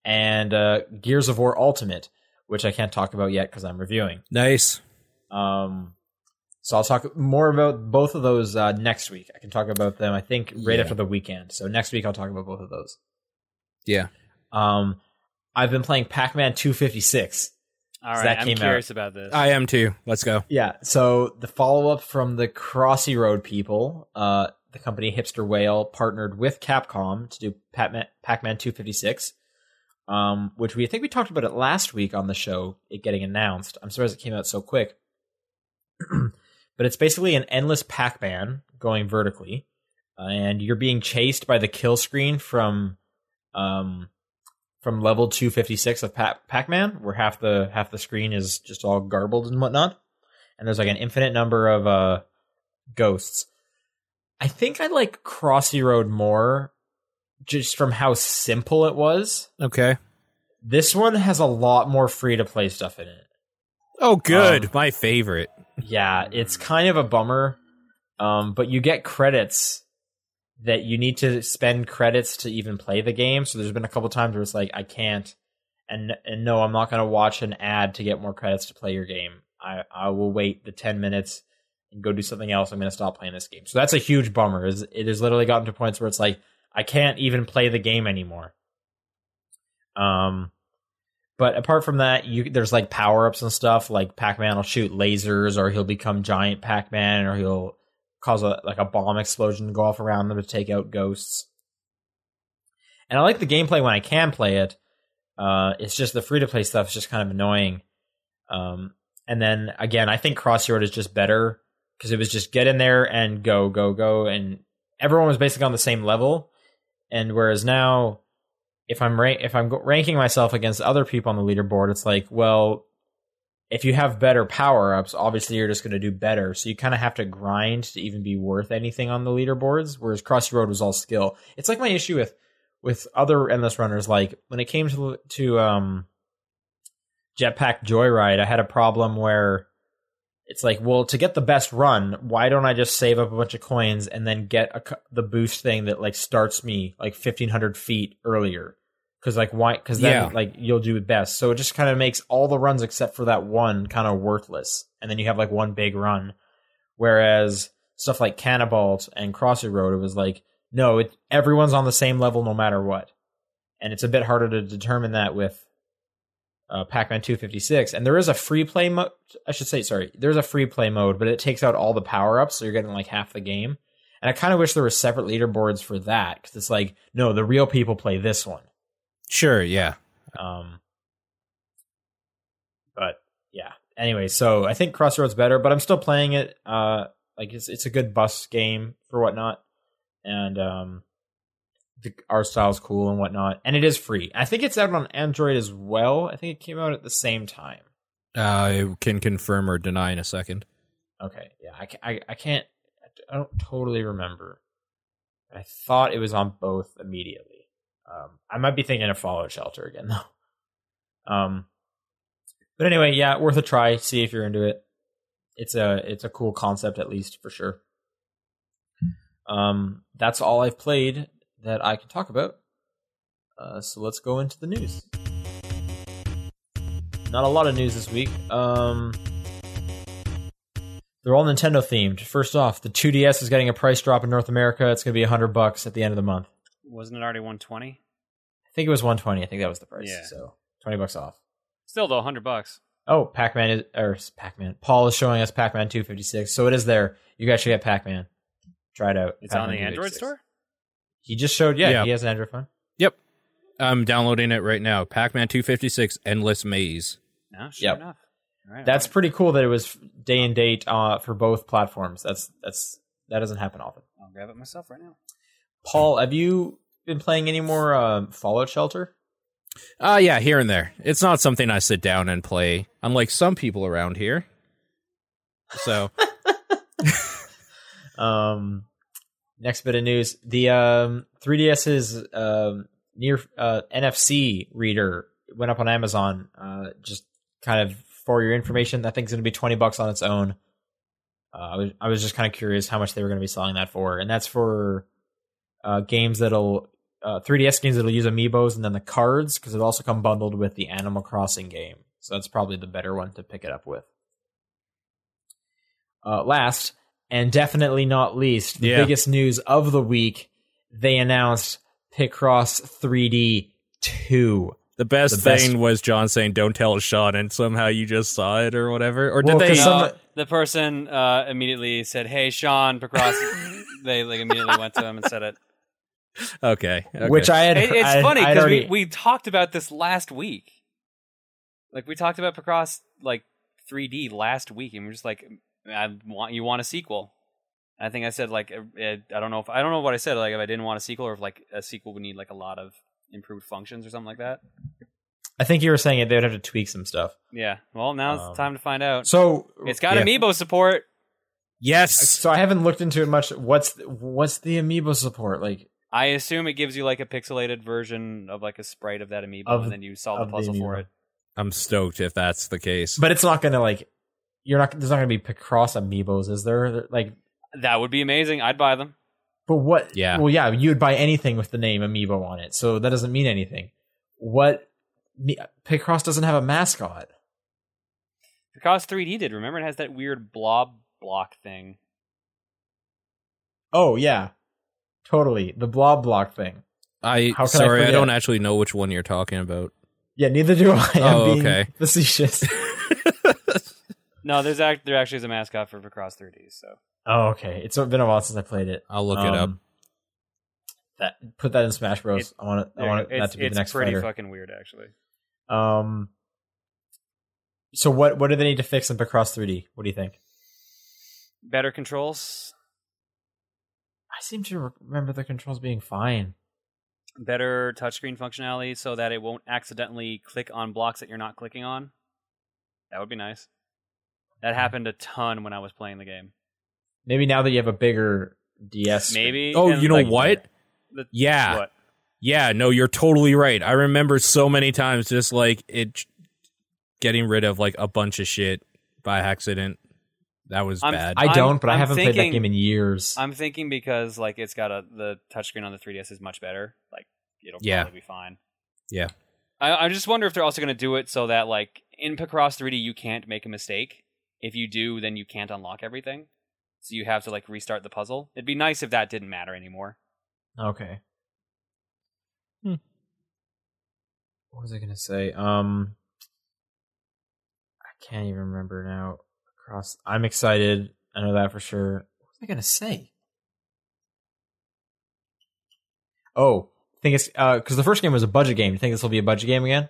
and uh, Gears of War Ultimate, which I can't talk about yet because I'm reviewing. nice. Um, so I'll talk more about both of those uh, next week. I can talk about them. I think right Yeah. after the weekend. So next week I'll talk about both of those. Yeah. Um, I've been playing Pac-Man 256. All So right, that I'm came out- curious about this. I am too. Let's go. Yeah. So the follow-up from the Crossy Road people, uh, the company Hipster Whale partnered with Capcom to do Pac-Man, Pac-Man 256. Um, which we I think we talked about it last week on the show, it getting announced. I'm surprised it came out so quick. *clears throat* but it's basically an endless Pac-Man going vertically, uh, and you're being chased by the kill screen from, um, from level 256 of Pac- Pac-Man, where half the half the screen is just all garbled and whatnot, and there's like an infinite number of uh ghosts. I think I like Crossy Road more, just from how simple it was. Okay. This one has a lot more free to play stuff in it. Oh, good. Um, My favorite. Yeah, it's kind of a bummer. Um, but you get credits that you need to spend credits to even play the game. So there's been a couple times where it's like I can't, and and no, I'm not going to watch an ad to get more credits to play your game. I I will wait the ten minutes and go do something else. I'm going to stop playing this game. So that's a huge bummer. Is it has literally gotten to points where it's like I can't even play the game anymore. Um, But apart from that, you there's like power ups and stuff. Like Pac Man will shoot lasers, or he'll become giant Pac Man, or he'll cause a like a bomb explosion to go off around them to take out ghosts. And I like the gameplay when I can play it. Uh, it's just the free to play stuff is just kind of annoying. Um, and then again, I think Crossy Road is just better because it was just get in there and go, go, go, and everyone was basically on the same level. And whereas now, if I'm ra- if I'm ranking myself against other people on the leaderboard, it's like, well, if you have better power ups, obviously you're just going to do better. So you kind of have to grind to even be worth anything on the leaderboards. Whereas Crossy Road was all skill. It's like my issue with with other endless runners. Like when it came to to um, Jetpack Joyride, I had a problem where it's like, well, to get the best run, why don't I just save up a bunch of coins and then get a, the boost thing that like starts me like fifteen hundred feet earlier? Because like why? Because then Yeah. like you'll do it best. So it just kind of makes all the runs except for that one kind of worthless, and then you have like one big run. Whereas stuff like Canabalt and Crossy Road, it was like, no, it, everyone's on the same level no matter what, and it's a bit harder to determine that with uh, Pac-Man 256, and there is a free play mode. I should say, sorry, there's a free play mode, but it takes out all the power ups, so you're getting like half the game. And I kind of wish there were separate leaderboards for that because it's like, no, the real people play this one. Sure, yeah. Um, but yeah. Anyway, so I think Crossy Road's better, but I'm still playing it. Uh, like it's it's a good bus game for whatnot, and um, the art style's cool and whatnot, and it is free. I think it's out on Android as well. I think it came out at the same time. I can confirm or deny in a second. Okay, yeah, I, I, I can't, I don't totally remember. I thought it was on both immediately. Um, I might be thinking of Fallout Shelter again though. Um, but anyway, yeah, worth a try. See if you're into it. It's a, it's a cool concept at least for sure. Um, that's all I've played that I can talk about. Uh, so let's go into the news. Not a lot of news this week. Um, they're all Nintendo themed. First off, the 2DS is getting a price drop in North America. It's going to be 100 bucks at the end of the month. Wasn't it already 120? I think it was 120. I think that was the price. Yeah. So 20 bucks off. Still though, 100 bucks. Oh, Pac-Man is or Pac-Man. Paul is showing us Pac-Man 256. So it is there. You guys should get Pac-Man. Try it out. It's on Pac-Man the Android store. He just showed. Yeah, Yeah. he has an Android phone. Yep. I'm downloading it right now. Pac-Man 256 Endless Maze. No, sure Yep. enough. All right, That's all right. pretty cool that it was day and date uh, for both platforms. That's that's that doesn't happen often. I'll grab it myself right now. Paul, have you been playing any more uh, Fallout Shelter? Uh yeah, here and there. It's not something I sit down and play, unlike some people around here. So *laughs* Um, next bit of news: the um, 3DS's um, near uh, NFC reader went up on Amazon. Uh, just kind of for your information, that thing's going to be twenty bucks on its own. Uh, I was I was just kind of curious how much they were going to be selling that for, and that's for uh, games that'll uh, 3DS games that'll use amiibos, and then the cards because it'll also come bundled with the Animal Crossing game. So that's probably the better one to pick it up with. Uh, last and definitely not least, the Yeah. biggest news of the week: they announced Picross 3D 2. the best The best- thing was John saying, "Don't tell Sean," and somehow you just saw it or whatever. Or did Well, they? 'cause No, the person uh, immediately said, "Hey, Sean Picross." *laughs* they like immediately went to him and said it. Okay, okay. Which I had. It- it's I- funny because already- we, we talked about this last week. Like we talked about Picross like 3D last week, and we're just like, I want you want a sequel. And I think I said like uh, uh, I don't know if I don't know what I said like if I didn't want a sequel or if like a sequel would need like a lot of improved functions or something like that. I think you were saying it. They would have to tweak some stuff. Yeah. Well, now's Um, the time to find out. So it's got yeah. amiibo support. yes, So I haven't looked into it much. What's what's the amiibo support like? I assume it gives you like a pixelated version of like a sprite of that amiibo, Of- and then you solve of the the puzzle for it. I'm stoked if that's the case. But it's not going to like. You're not. There's not going to be Picross amiibos, is there? Like, That would be amazing. I'd buy them. but what? Yeah. Well, yeah. You would buy anything with the name amiibo on it, so that doesn't mean anything. What? Picross doesn't have a mascot. Picross 3D did. Remember, it has that weird blob block thing. Oh yeah, totally. The blob block thing. I How can I sorry, I, don't actually know which one you're talking about. Yeah, neither do I. *laughs* I'm Oh, being okay. facetious. *laughs* No, there's act there actually is a mascot for Picross 3D. So oh, okay. It's been a while since I played it. I'll look it up. Um, That put that in Smash Bros. It- I want it, I want it, go. that to be it's the next pretty fighter. fucking weird actually. Um. So what what do they need to fix in Picross 3D? What do you think? Better controls, I seem to remember the controls being fine. better touchscreen functionality, so that it won't accidentally click on blocks that you're not clicking on. That would be nice. That hmm. happened a ton when I was playing the game. Maybe now that you have a bigger DS, screen. Maybe. Oh, and, you know like, what? the- Yeah. What? Yeah, no, you're totally right. I remember so many times just like it getting rid of like a bunch of shit by accident. That was I'm- bad. I I'm- don't, but I I'm haven't played that game in years. I'm thinking because like it's got a the touchscreen on the 3DS is much better. Like it'll Yeah. probably be fine. Yeah. I, I just wonder if they're also going to do it so that like in Picross 3D you can't make a mistake. If you do, then you can't unlock everything. So you have to like restart the puzzle. It'd be nice if that didn't matter anymore. okay. Hmm. What was I gonna say? Um, I can't even remember now. Picross, I'm excited. I know that for sure. What was I gonna say? Oh, I think it's uh, because the first game was a budget game. You think this will be a budget game again?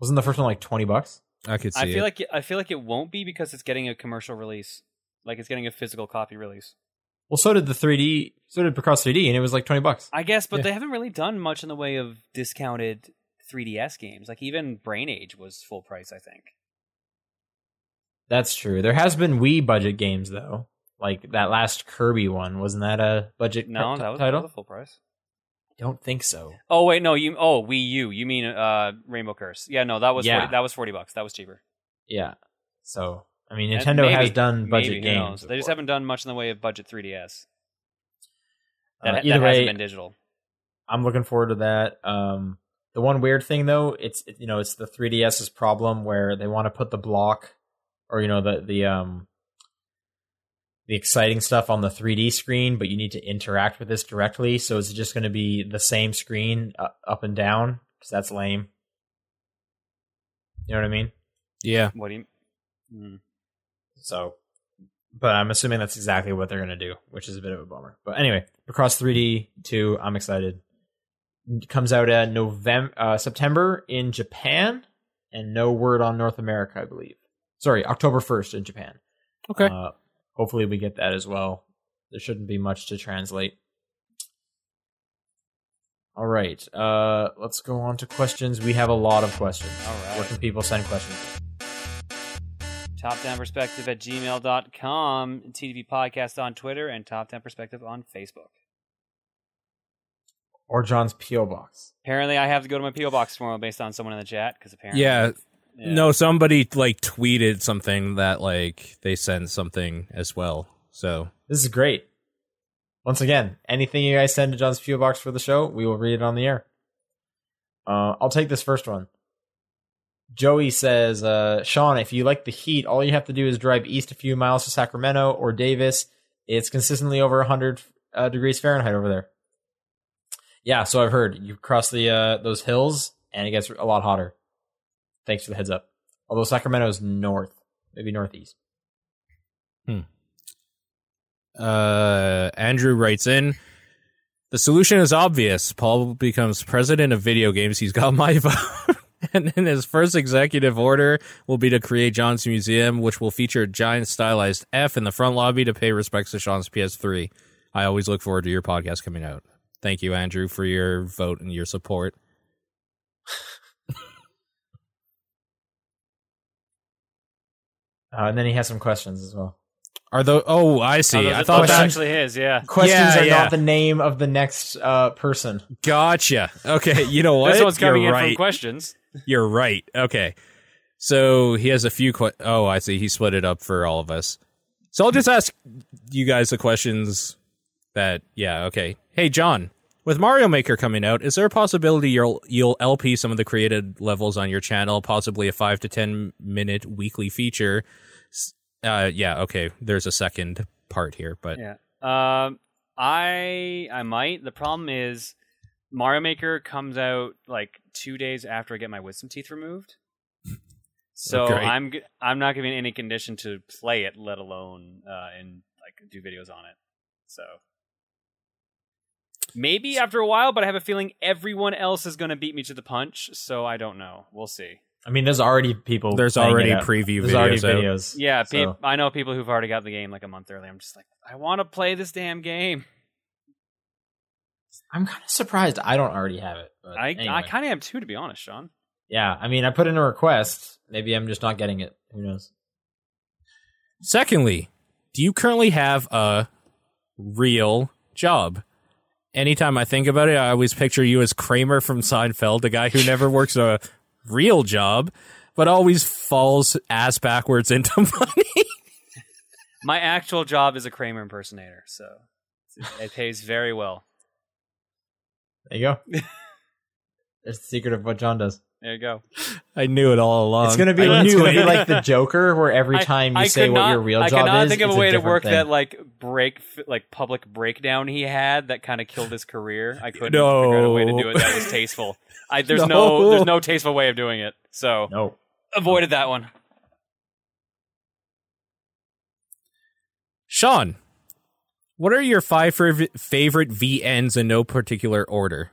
Wasn't the first one like twenty bucks? I could see I feel it. like I feel like it won't be because it's getting a commercial release. Like it's getting a physical copy release. Well, so did the 3D. So did Picross 3D, and it was like twenty bucks. I guess, but Yeah. they haven't really done much in the way of discounted 3DS games. Like even Brain Age was full price, I think. That's true. There has been Wii budget games though, like that last Kirby one. Wasn't that a budget No, t- that was, title? that was full price. I don't think so. Oh wait, no, you oh Wii U. You mean uh Rainbow Curse? Yeah, no, that was Yeah. 40, that was forty bucks. That was cheaper. Yeah. So I mean, Nintendo maybe- has done budget maybe, games. They just haven't done much in the way of budget 3DS. That, Uh, that either hasn't way, been digital. I'm looking forward to that. Um, the one weird thing though, it's it- you know it's the 3DS's problem where they want to put the block or you know the the um the exciting stuff on the 3D screen, but you need to interact with this directly. So it's just going to be the same screen uh, up and down because that's lame. You know what I mean? yeah. What do you? Hmm. So, but I'm assuming that's exactly what they're going to do, which is a bit of a bummer. But anyway, Picross 3D 2, I'm excited. It comes out at November, uh, September in Japan, and no word on North America, I believe. Sorry, October 1st in Japan. Okay. Uh, hopefully, we get that as well. There shouldn't be much to translate. All right, uh, let's go on to questions. We have a lot of questions. All Where can people send questions? Top down perspective at gmail.com, TDP podcast on Twitter, and top down perspective on Facebook. Or John's P.O. Box. Apparently, I have to go to my PO box tomorrow based on someone in the chat because apparently, Yeah. Yeah. No, somebody like tweeted something that like they sent something as well. So This is great. Once again, anything you guys send to John's PO box for the show, we will read it on the air. Uh, I'll take this first one. Joey says, uh, Sean, if you like the heat, all you have to do is drive east a few miles to Sacramento or Davis. It's consistently over 100 uh, degrees Fahrenheit over there. Yeah, so I've heard. You cross the uh, those hills, and it gets a lot hotter. Thanks for the heads up. Although Sacramento's north, maybe northeast. uh Andrew writes in the solution is obvious. Paul becomes president of video games. He's got my *laughs* vote. and then his first executive order will be to create John's Museum, which will feature a giant stylized F in the front lobby to pay respects to Sean's PS3. I always look forward to your podcast coming out. Thank you, Andrew, for your vote and your support. Uh, and then he has some questions as well. Are the oh I see. Oh, I thought are that actually his. Yeah, Questions Yeah, are yeah. not the name of the next uh, person. gotcha. Okay, you know *laughs* what? this one's coming You're in right. from questions. You're right. Okay. So he has a few. Que- oh, I see. He split it up for all of us. So I'll just ask you guys the questions that. Yeah. Okay. Hey, John. With Mario Maker coming out, is there a possibility you'll you'll LP some of the created levels on your channel, possibly a five to ten minute weekly feature? Uh, yeah. Okay. There's a second part here, but Yeah. Um, I I might. The problem is, Mario Maker comes out like two days after I get my wisdom teeth removed. *laughs* So Great. I'm I'm not gonna be in any condition to play it, let alone uh, and like do videos on it. So maybe after a while, but I have a feeling everyone else is gonna beat me to the punch. So I don't know. We'll see. I mean, there's already people. There's already it preview There's already videos out. Yeah, pe- so- I know people who've already got the game like a month early. I'm just like, I want to play this damn game. I'm kind of surprised I don't already have it. But I anyway. I kind of am too, to be honest, Sean. yeah. I mean, I put in a request. Maybe I'm just not getting it. Who knows? Secondly, do you currently have a real job? Anytime I think about it, I always picture you as Kramer from Seinfeld, the guy who never works a real job, but always falls ass backwards into *laughs* money. My actual job is a Kramer impersonator, so it pays very well. There you go. *laughs* There's the secret of what John does. There you go. I knew it all along. it's gonna be. I It's knew gonna be it. like the Joker, where every *laughs* I- time you I say could what not- your real job is, I job cannot is, think of a way to work thing. that like break, like public breakdown he had that kind of killed his career. I couldn't No. figure out a way to do it that was tasteful. I, *laughs* there's no. No. there's no tasteful way of doing it, so No. avoided that one. Sean, what are your five fav- favorite VNs in no particular order?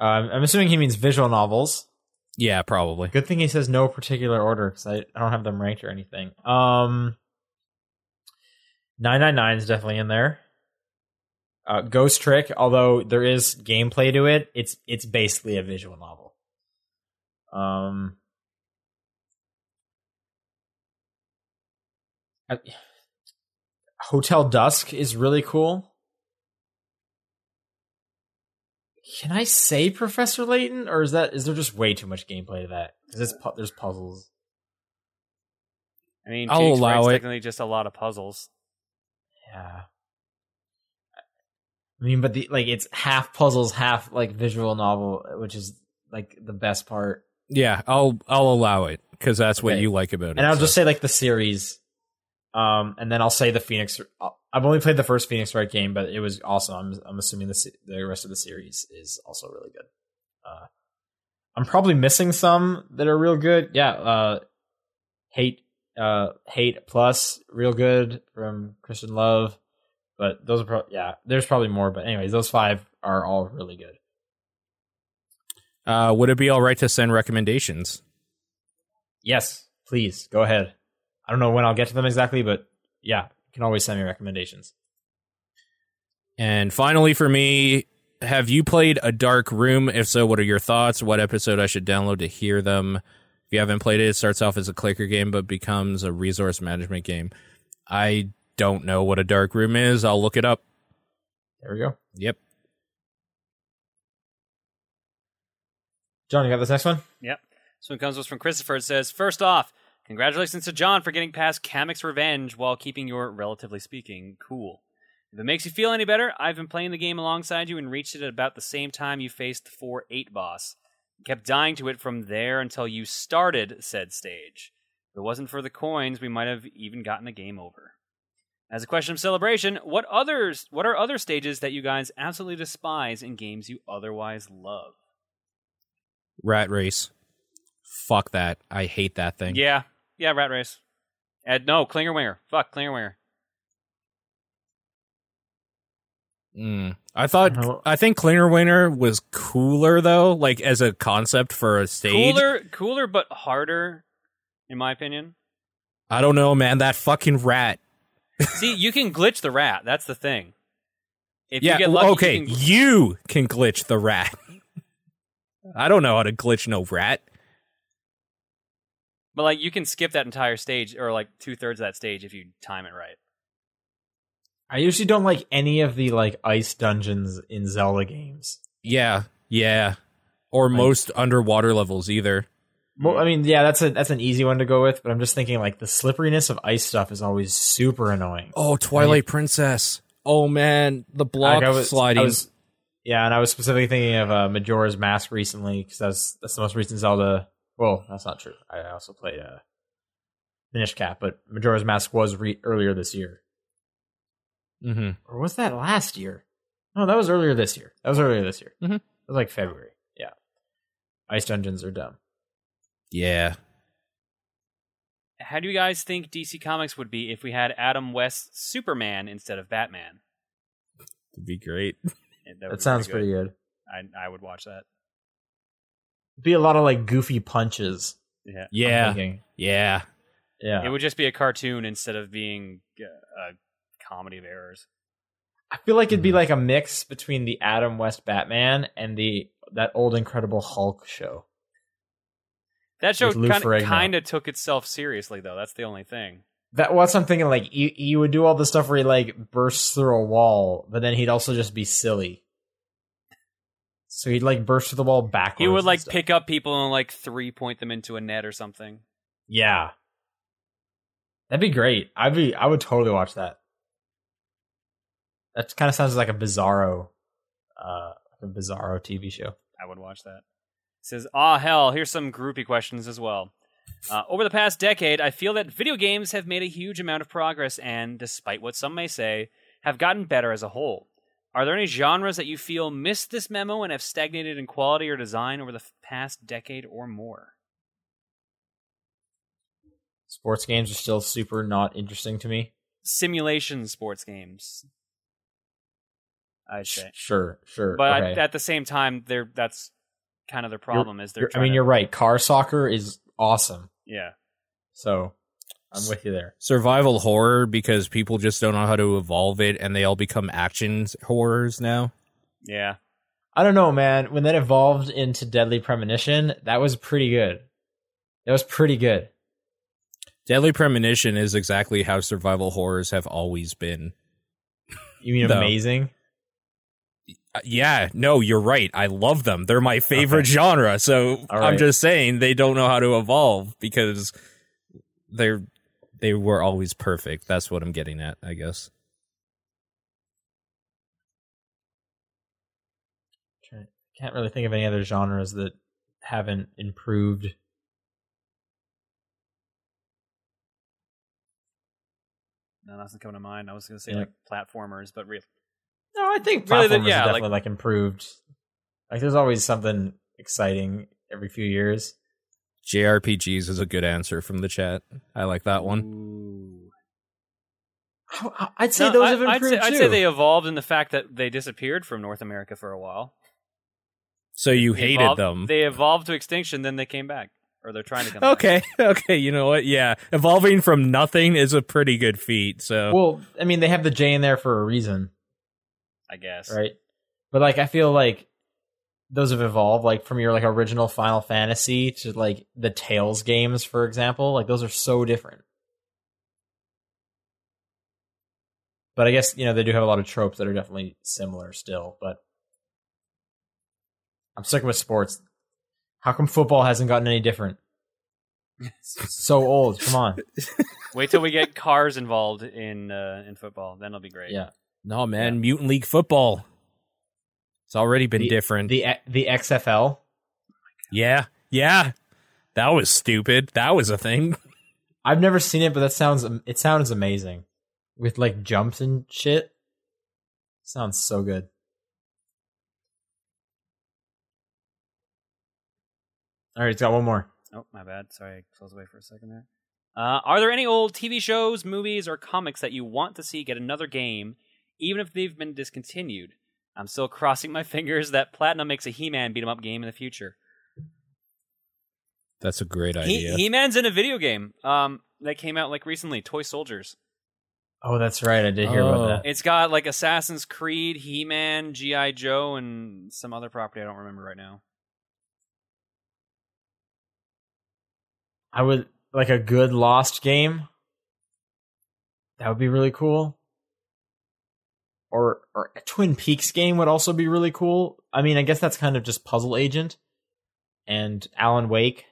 Um, I'm assuming he means visual novels. Yeah, probably. Good thing he says no particular order because I, I don't have them ranked or anything. Um, 999 is definitely in there. Uh, Ghost Trick, although there is gameplay to it, it's it's basically a visual novel. Um, I- Hotel Dusk is really cool. Can I say Professor Layton, or is that is there just way too much gameplay to that? Because it's pu- there's puzzles. I mean, I'll Phoenix allow it. technically just a lot of puzzles. Yeah. I mean, but the like it's half puzzles, half like visual novel, which is like the best part. Yeah, I'll I'll allow it because that's what you like about it. And I'll so. just say like the series, um, and then I'll say the Phoenix. I've only played the first Phoenix Wright game, but it was awesome. I'm I'm assuming the the rest of the series is also really good. Uh, I'm probably missing some that are real good. Yeah, uh, hate, uh, hate plus real good from Christine Love, but those are pro- yeah. There's probably more, but anyways, those five are all really good. Uh, would it be all right to send recommendations? Yes, please go ahead. I don't know when I'll get to them exactly, but yeah, you can always send me recommendations. And finally, for me, have you played A Dark Room? If so, what are your thoughts? What episode I should download to hear them? If you haven't played it, it starts off as a clicker game but becomes a resource management game. I don't know what A Dark Room is. I'll look it up. There we go. Yep. John, you got this next one? Yep. This one comes to us from Christopher. It says, First off, congratulations to John for getting past Kamek's Revenge while keeping your, relatively speaking, cool. If it makes you feel any better, I've been playing the game alongside you and reached it at about the same time you faced the 4 8 boss. Kept dying to it from there until you started said stage. If it wasn't for the coins, we might have even gotten the game over. As a question of celebration, what others what are other stages that you guys absolutely despise in games you otherwise love? Rat Race. Fuck that. I hate that thing. Yeah, yeah, Rat Race. Ed, no, Klinger Winger. Fuck Klinger Winger. Mm. I thought. I think Klinger Winger was cooler though, like as a concept for a stage. Cooler, cooler, but harder, in my opinion. I don't know, man. That fucking rat. See, you can glitch the rat. That's the thing. If yeah. you get lucky, okay. you can, You can glitch the rat. *laughs* I don't know how to glitch no rat. But like you can skip that entire stage or like two thirds of that stage if you time it right. I usually don't like any of the like ice dungeons in Zelda games. Yeah. Yeah. Or Like- most underwater levels either. Well, I mean, yeah, that's a that's an easy one to go with, but I'm just thinking like the slipperiness of ice stuff is always super annoying. Oh, Twilight Princess. Oh man, the block Like, I was- sliding. I was- yeah, and I was specifically thinking of uh, Majora's Mask recently because that's that's the most recent Zelda. Well, that's not true. I also played uh, Minish Cap, but Majora's Mask was re- earlier this year, Mm-hmm. or was that last year? Oh, that was earlier this year. That was earlier this year. Mhm. It was like February. Yeah. Ice Dungeons are dumb. Yeah. How do you guys think DC Comics would be if we had Adam West Superman instead of Batman? It'd be great. That, That sounds pretty pretty good. good. I I would watch that. Be a lot of like goofy punches. Yeah. Yeah. Yeah. Yeah. It would just be a cartoon instead of being uh, a comedy of errors. I feel like it'd be Mhm. like a mix between the Adam West Batman and the that old Incredible Hulk show. That show kind of took itself seriously, though. That's the only thing. That what's I'm thinking like you you would do all the stuff where he like bursts through a wall, but then he'd also just be silly. So he'd like burst through the wall backwards. He would like pick up people and like three point them into a net or something. Yeah. That'd be great. I'd be I would totally watch that. That kind of sounds like a bizarro uh a bizarro TV show. I would watch that. says, ah, hell, here's some groupie questions as well. Uh, over the past decade, I feel that video games have made a huge amount of progress and, despite what some may say, have gotten better as a whole. Are there any genres that you feel missed this memo and have stagnated in quality or design over the past decade or more? Sports games are still super not interesting to me. Simulation sports games, I'd say. Sure, sure. But okay. at the same time, they're that's kind of their problem is they're. I mean, to- you're right. Car soccer is awesome. yeah. So I'm with you there. Survival horror because people just don't know how to evolve it and they all become action horrors now. Yeah. I don't know, man. When that evolved into Deadly Premonition, that was pretty good. That was pretty good. Deadly Premonition is exactly how survival horrors have always been. You mean *laughs* No. amazing? Uh, yeah, no, you're right. I love them. They're my favorite Okay. genre. So All I'm just saying they don't know how to evolve because they're they were always perfect. That's what I'm getting at, I guess. Can't really think of any other genres that haven't improved. No, nothing's coming to mind. I was going to say Yeah. like platformers, but re- No, I think Really, platformers yeah, are like- definitely like, improved. Like there's always something exciting every few years. JRPGs is a good answer from the chat. I like that one. Ooh. I- I- I'd say No, those I- have I'd improved say, I'd say they evolved in the fact that they disappeared from North America for a while. So you They hated evolved- them. They evolved to extinction, then they came back, or they're trying to come back. okay, *laughs* okay, you know what? Yeah, evolving from nothing is a pretty good feat. So well, I mean, they have the J in there for a reason, I guess. right? But like, I feel like those have evolved, like from your like original Final Fantasy to like the Tales games, for example. Like those are so different. But I guess you know they do have a lot of tropes that are definitely similar still. But I'm sticking with sports. How come football hasn't gotten any different? It's *laughs* so old. Come on. *laughs* Wait till we get cars involved in uh, in football. Then it'll be great. Yeah. no, man, Mutant League football. It's already been The- different. The the XFL. yeah, yeah, that was stupid. That was a thing. *laughs* I've never seen it, but that sounds it sounds amazing. With like jumps and shit. Sounds so good. All right, it's got one more. Oh, my bad. Sorry, I closed away for a second there. Uh, are there any old TV shows, movies, or comics that you want to see get another game, even if they've been discontinued? I'm still crossing my fingers that Platinum makes a He-Man beat 'em up game in the future. That's a great He- idea. He-Man's in a video game um, that came out like recently, Toy Soldiers. Oh, that's right. I did hear Oh. about that. It's got like Assassin's Creed, He-Man, GI Joe, and some other property I don't remember right now. I would like a good Lost game. That would be really cool. Or or a Twin Peaks game would also be really cool. I mean, I guess that's kind of just Puzzle Agent and Alan Wake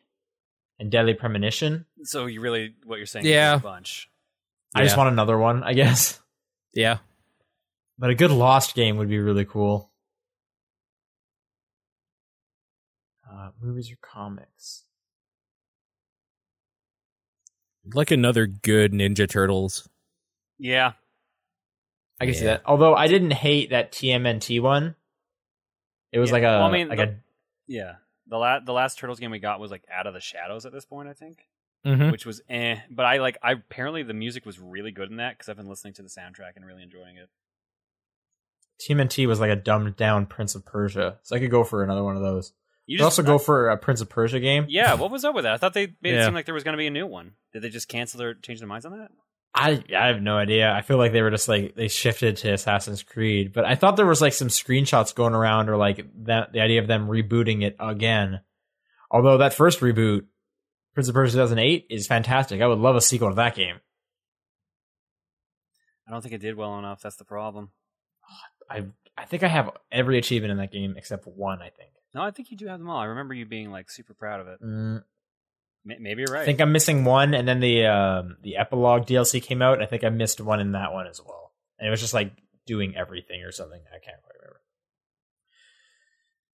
and Deadly Premonition. So you really, what you're saying? Yeah. is a bunch. I just want another one, I guess. yeah, But a good Lost game would be really cool. Uh, movies or comics? like another good Ninja Turtles. Yeah, I can see that. Although I didn't hate that TMNT one. It was Yeah, like a well, I mean, like the- a Yeah. The last the last Turtles game we got was like Out of the Shadows at this point, I think, Mhm. which was eh. But I like I apparently the music was really good in that because I've been listening to the soundtrack and really enjoying it. TMNT was like a dumbed down Prince of Persia. So I could go for another one of those. You could also go for a Prince of Persia game. Yeah, what was up with that? I thought they made it seem like there was going to be a new one. Did they just cancel their change their minds on that? I I have no idea. I feel like they were just like they shifted to Assassin's Creed, but I thought there was like some screenshots going around or like that the idea of them rebooting it again. Although that first reboot, Prince of Persia 2008, is fantastic. I would love a sequel to that game. I don't think it did well enough. That's the problem. *sighs* I I think I have every achievement in that game except one. I think. No, I think you do have them all. I remember you being like super proud of it. Mm, Maybe you're right. I think I'm missing one, and then the um, the epilogue DLC came out. I think I missed one in that one as well, and it was just like doing everything or something. I can't quite remember.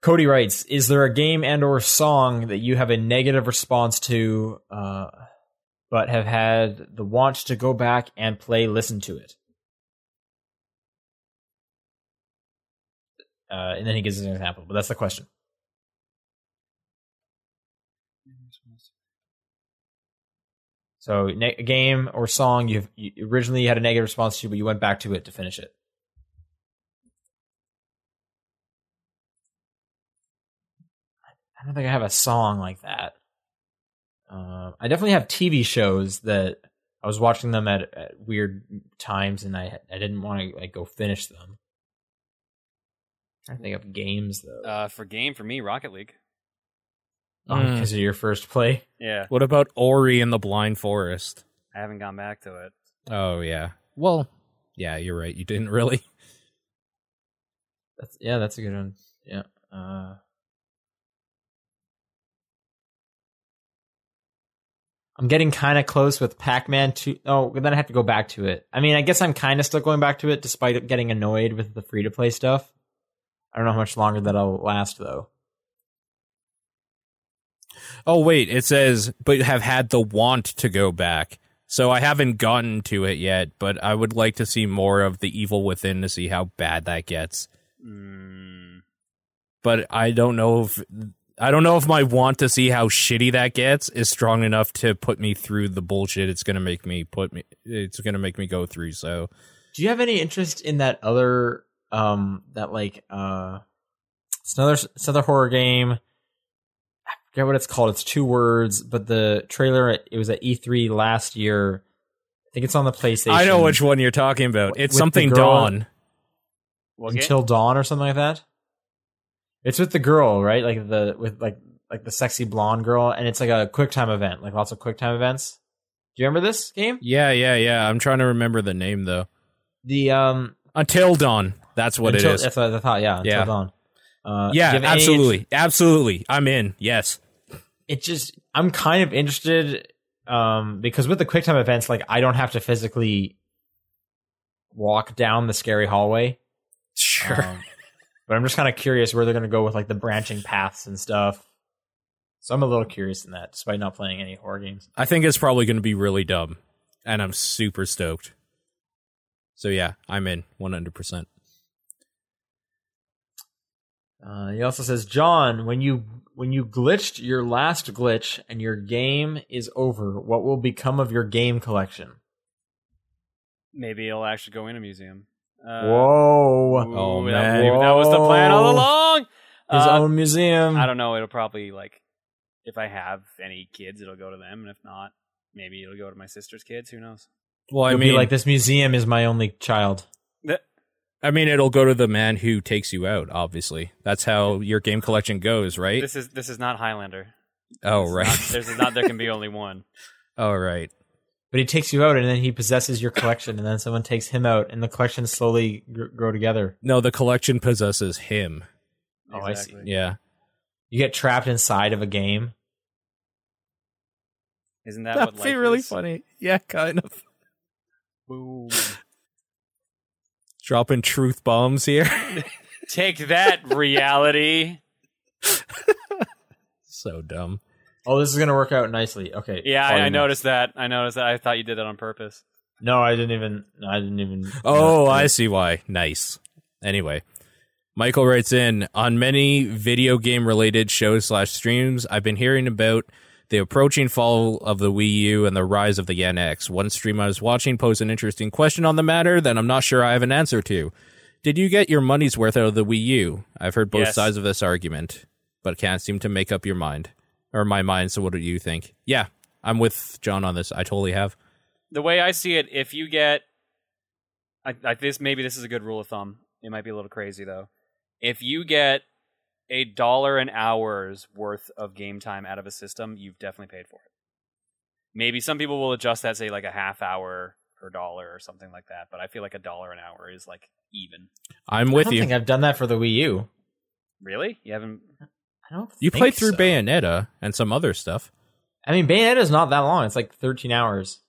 Cody writes: Is there a game and or song that you have a negative response to, uh, but have had the want to go back and play, listen to it? Uh, and then he gives an example, but that's the question. So, ne- a game or song you've you originally had a negative response to, but you went back to it to finish it. I don't think I have a song like that. Um, I definitely have TV shows that I was watching them at, at weird times, and I I didn't want to like go finish them. I think of games though, uh, for game for me, Rocket League. Mm. because of your first play. Yeah, What about Ori and the Blind Forest? I haven't gone back to it. Oh yeah. Well, yeah, you're right. You didn't really. *laughs* That's yeah, that's a good one. Yeah. Uh, I'm getting kind of close with Pac-Man 2. Oh, then I have to go back to it. I mean, I guess I'm kind of still going back to it despite getting annoyed with the free-to-play stuff. I don't know how much longer that'll last though. Oh wait, it says but have had the want to go back. So I haven't gotten to it yet, but I would like to see more of the evil within to see how bad that gets. Mm, But I don't know if I don't know if my want to see how shitty that gets is strong enough to put me through the bullshit it's going to make me put me it's going to make me go through. So Do you have any interest in that other um that like uh it's another it's another horror game. I forget what it's called. It's two words, but the trailer it was at E3 last year. I think it's on the PlayStation. I know which one you're talking about. It's With something Dawn. what game? Until Dawn or something like that. It's with the girl, right? Like the with like like the sexy blonde girl, and it's like a quick time event, like lots of quick time events. Do you remember this game? Yeah, yeah, yeah. I'm trying to remember the name though. The um Until Dawn. That's what until, it is. That's what I thought. Yeah, Until Yeah. Dawn. Uh, Yeah, you have any- absolutely. Absolutely. I'm in. Yes. It just I'm kind of interested um because with the QuickTime events like I don't have to physically walk down the scary hallway. Sure. Um, but I'm just kind of curious where they're going to go with like the branching paths and stuff. So I'm a little curious in that despite not playing any horror games. I think it's probably going to be really dumb, and I'm super stoked. So yeah, I'm in 100%. Uh, he also says, John, when you when you glitched your last glitch and your game is over, what will become of your game collection? Maybe it'll actually go in a museum. Uh, Whoa, ooh, Oh, that- man. maybe that was the plan all along. his Uh, own museum. I don't know. It'll probably like if I have any kids, it'll go to them, and if not, maybe it'll go to my sister's kids. Who knows? Well, I You'll mean, be like this museum is my only child. I mean, it'll go to the man who takes you out. Obviously, that's how your game collection goes, right? This is this is not Highlander. oh, This is right. Not, *laughs* there's not. There can be only one. *laughs* oh, right. But he takes you out, and then he possesses your collection, and then someone takes him out, and the collections slowly gr- grow together. No, the collection possesses him. Oh, I see. Yeah. You get trapped inside of a game. Isn't that That'd what be life really is? funny. Yeah, kind of. Boom. Dropping truth bombs here. *laughs* Take that, reality. so dumb. Oh, this is gonna work out nicely. Okay. Yeah, I, I noticed that. I noticed that. I thought you did that on purpose. No, I didn't even. I didn't even. Oh, I see why. Nice. Anyway, Michael writes in on many video game related shows slash streams. I've been hearing about the approaching fall of the Wii U and the rise of the NX. One stream I was watching posed an interesting question on the matter that I'm not sure I have an answer to. Did you get your money's worth out of the Wii U? I've heard both Yes. sides of this argument, but can't seem to make up your mind or my mind. So, what do you think? Yeah, I'm with John on this. I totally have. the way I see it, if you get, I, I this maybe this is a good rule of thumb. It might be a little crazy though. If you get a dollar an hour's worth of game time out of a system, you've definitely paid for it. Maybe some people will adjust that, say like a half hour per dollar or something like that. But I feel like a dollar an hour is like even. I'm I with don't you. think I've done that for the Wii U. Really? You haven't? I don't. You think played through so. Bayonetta and some other stuff. I mean, Bayonetta's not that long. It's like 13 hours.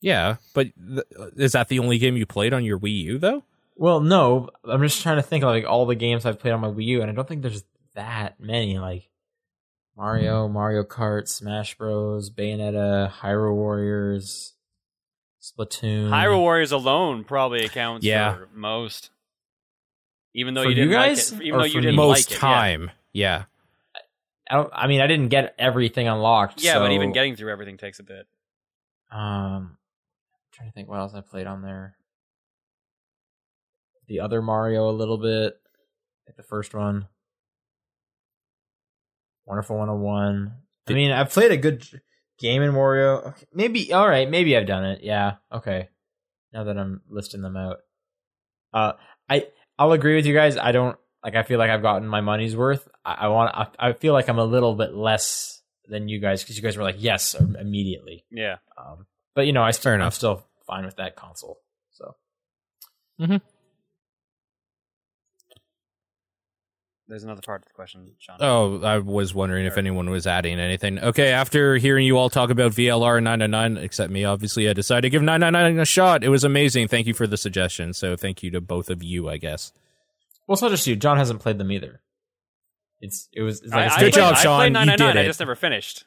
Yeah, but th- is that the only game you played on your Wii U though? Well, no, I'm just trying to think of like all the games I've played on my Wii U, and I don't think there's that many. Like Mario, Mario Kart, Smash Bros, Bayonetta, Hyrule Warriors, Splatoon. Hyrule Warriors alone probably accounts Yeah. for most. Even though For you you didn't guys, like it, even though you didn't? Most like it, yeah. time, yeah. I, don't, I mean, I didn't get everything unlocked. Yeah, but even getting through everything takes a bit. Um, I'm trying to think what else I played on there. The other Mario a little bit, like the first one. Wonderful 101. I mean, I've played a good game in Wario. Okay, maybe all right, maybe I've done it. Yeah, okay. Now that I'm listing them out, uh, I I'll agree with you guys. I don't like. I feel like I've gotten my money's worth. I, I want. I, I feel like I'm a little bit less than you guys because you guys were like yes immediately. Yeah. Um, but you know, I still, Fair I'm enough. still fine with that console. So There's another part of the question, Sean. Oh, I was wondering if anyone was adding anything. Okay, after hearing you all talk about VLR 999, except me, obviously, I decided to give 999 a shot. It was amazing. Thank you for the suggestion. So thank you to both of you, I guess. well, it's not just you. John hasn't played them either. It's it was. It's like I, it's I Good played, job, I Sean. played You 999, did I just never finished.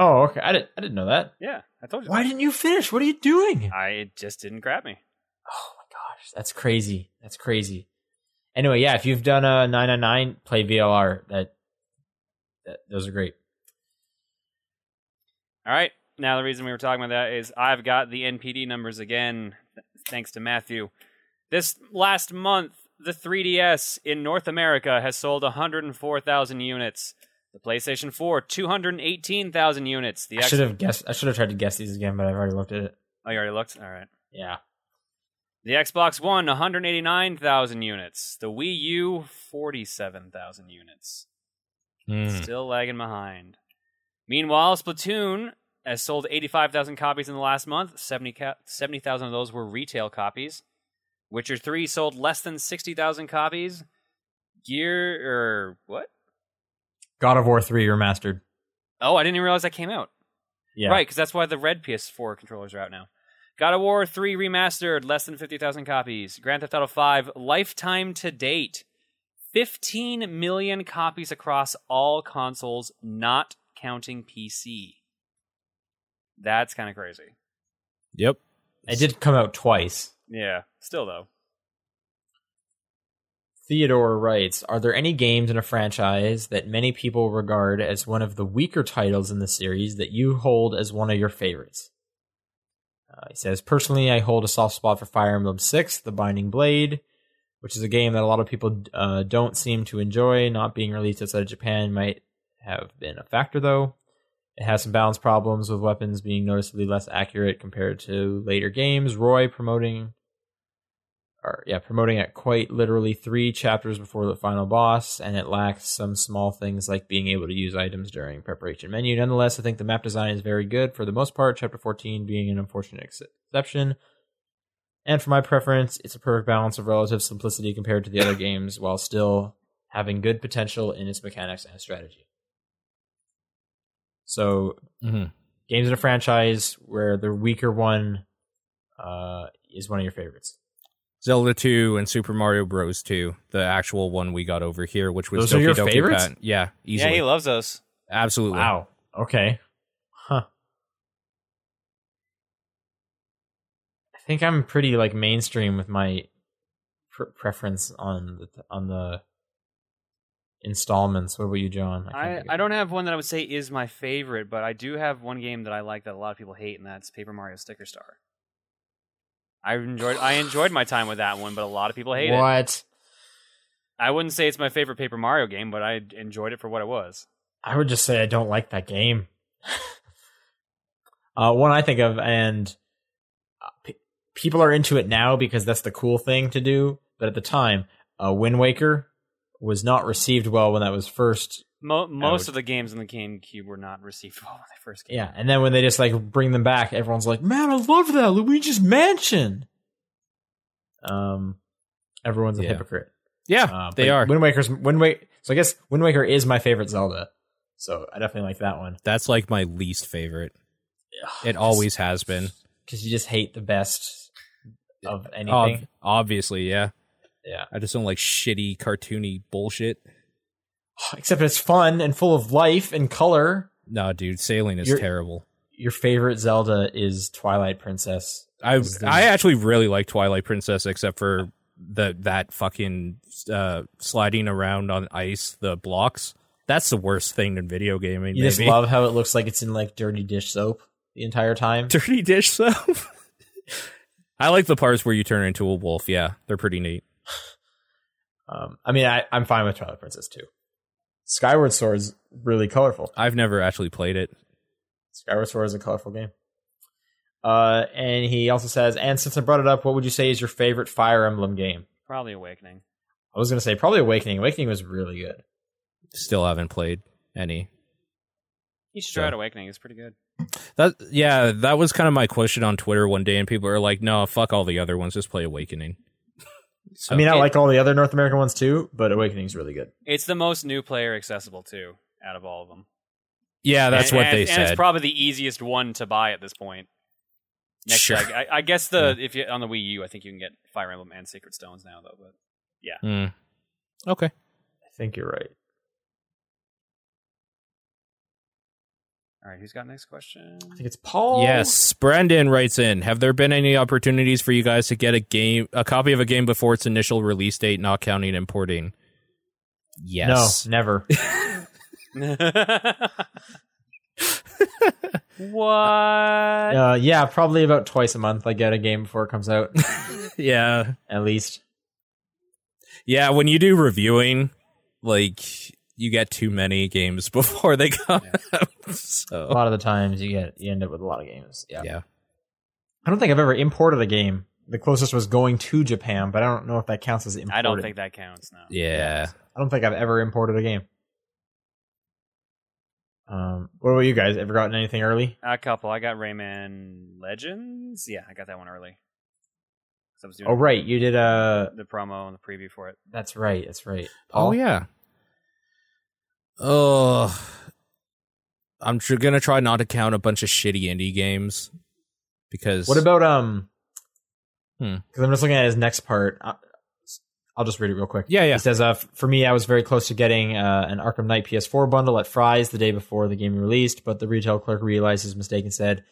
Oh, okay. I didn't. I didn't know that. Yeah, I told you. Why didn't you finish? What are you doing? I it just didn't grab me. Oh my gosh, that's crazy. That's crazy. Anyway, yeah, if you've done a 999, play VLR. That, that those are great. All right. Now the reason we were talking about that is I've got the NPD numbers again, thanks to Matthew. This last month, the 3DS in North America has sold 104,000 units. The PlayStation 4, 218,000 units. The I X- should have guessed. I should have tried to guess these again, but I've already looked at it. Oh, you already looked? All right. Yeah. The Xbox One, 189,000 units. The Wii U, 47,000 units. Hmm. Still lagging behind. Meanwhile, Splatoon has sold 85,000 copies in the last month. 70 70,000 of those were retail copies. Witcher 3 sold less than 60,000 copies. Gear, or what? God of War 3 remastered. Oh, I didn't even realize that came out. Yeah. Right, because that's why the red PS4 controllers are out now. God of War 3 Remastered, less than 50,000 copies. Grand Theft Auto 5, lifetime to date, 15 million copies across all consoles, not counting PC. That's kind of crazy. Yep. It did come out twice. Yeah, still though. Theodore writes Are there any games in a franchise that many people regard as one of the weaker titles in the series that you hold as one of your favorites? Uh, he says, Personally, I hold a soft spot for Fire Emblem 6, The Binding Blade, which is a game that a lot of people uh, don't seem to enjoy. Not being released outside of Japan might have been a factor, though. It has some balance problems with weapons being noticeably less accurate compared to later games. Roy promoting or yeah, promoting it quite literally three chapters before the final boss, and it lacks some small things like being able to use items during preparation menu. Nonetheless, I think the map design is very good for the most part. Chapter 14 being an unfortunate ex- exception. And for my preference, it's a perfect balance of relative simplicity compared to the other *laughs* games, while still having good potential in its mechanics and strategy. So, mm-hmm. games in a franchise where the weaker one uh, is one of your favorites. Zelda 2 and Super Mario Bros. 2, the actual one we got over here, which was Those are your Doki favorites? Pat- Yeah, easily. Yeah, he loves those. Absolutely. Wow. Okay. Huh. I think I'm pretty like mainstream with my pr- preference on the on the installments. What about you, John? can't I, I don't have one that I would say is my favorite, but I do have one game that I like that a lot of people hate, and that's Paper Mario Sticker Star. I enjoyed I enjoyed my time with that one, but a lot of people hate it. what I wouldn't say it's my favorite Paper Mario game, but I enjoyed it for what it was. I would just say I don't like that game. *laughs* uh, one I think of, and uh, p- people are into it now because that's the cool thing to do. But at the time, uh, Wind Waker was not received well when that was first. Mo- most of the games in the GameCube were not received *laughs* well when they first came. Yeah, and then when they just like bring them back, everyone's like, "Man, I love that Luigi's Mansion." Um, everyone's a Yeah. hypocrite. Yeah, Uh, they are. Wind Waker's Wind Waker. So I guess Wind Waker is my favorite Zelda. So I definitely like that one. That's like my least favorite. It always has been. because you just hate the best of anything. Ob- obviously, yeah. yeah, I just don't like shitty cartoony bullshit. Except it's fun and full of life and color. No, dude, sailing is You're- terrible. Your favorite Zelda is Twilight Princess. I is the- I actually really like Twilight Princess, except for the that fucking uh, sliding around on ice, the blocks. That's the worst thing in video gaming. You maybe. just love how it looks like it's in like dirty dish soap the entire time. *laughs* dirty dish soap. I like the parts where you turn into a wolf. Yeah, they're pretty neat. *sighs* Um, I mean, I, I'm fine with Twilight Princess too. Skyward Sword is really colorful. I've never actually played it. Skyward Sword is a colorful game. Uh, and he also says, and since I brought it up, what would you say is your favorite Fire Emblem game? Probably Awakening. I was gonna say probably Awakening. Awakening was really good. Still haven't played any. You should try out Awakening. It's pretty good. That yeah, that was kind of my question on Twitter one day, and people are like, "No, fuck all the other ones. Just play Awakening." So, I mean, I it- like all the other North American ones too, but Awakening's really good. It's the most new player accessible too, out of all of them. yeah, that's And- what and, they and said. it's probably the easiest one to buy at this point. Next, Sure. to, I, I guess the if you on the Wii U, I think you can get Fire Emblem and Sacred Stones now though. But Hmm. Okay. I think you're right. All right, who's got next question? I think it's Paul. Yes, Brandon writes in: Have there been any opportunities for you guys to get a game, a copy of a game before its initial release date, not counting importing? Yes. No, never. *laughs* what? uh, yeah, probably about twice a month I get a game before it comes out, *laughs* yeah. at least. Yeah. When you do reviewing, like you get too many games *laughs* before they come out. A lot of the times you get you end up with a lot of games. Yeah. yeah. I don't think I've ever imported a game. The closest was going to Japan, but I don't know if that counts as imported. I don't think that counts now. Yeah. I don't think I've ever imported a game. Um, what about you guys? Ever gotten anything early? A couple. I got Rayman Legends. Yeah, I got that one early. 'Cause I was doing Oh, right, you did. Uh, the promo and the preview for it. that's right. That's right. Oh yeah. Oh, I'm tr- gonna try not to count a bunch of shitty indie games because What about um? Hmm. Because I'm just looking at his next part. I- I'll just read it real quick. yeah yeah He says, uh, "For me, I was very close to getting uh, an Arkham Knight PS4 bundle at Fry's the day before the game released, but the retail clerk realized his mistake and said."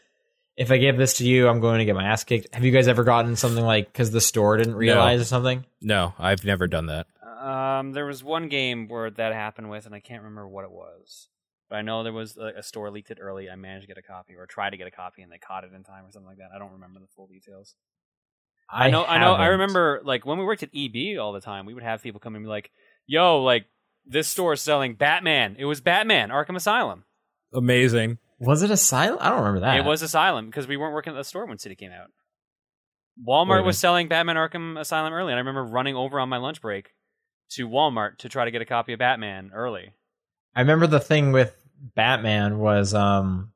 If I give this to you, I'm going to get my ass kicked. Have you guys ever gotten something like because the store didn't realize or something? no I've never done that Um, there was one game where that happened with, and I can't remember what it was. But I know there was a, a store leaked it early. I managed to get a copy, or tried to get a copy, and they caught it in time, or something like that. I don't remember the full details. I, know, I know, I remember like when we worked at EB all the time, we would have people come and be like, "Yo, like this store is selling Batman. It was Batman Arkham Asylum. amazing Was it Asylum? I don't remember that. It was Asylum because we weren't working at the store when City came out. Walmart was selling Batman Arkham Asylum early, and I remember running over on my lunch break to Walmart to try to get a copy of Batman early. I remember the thing with Batman was um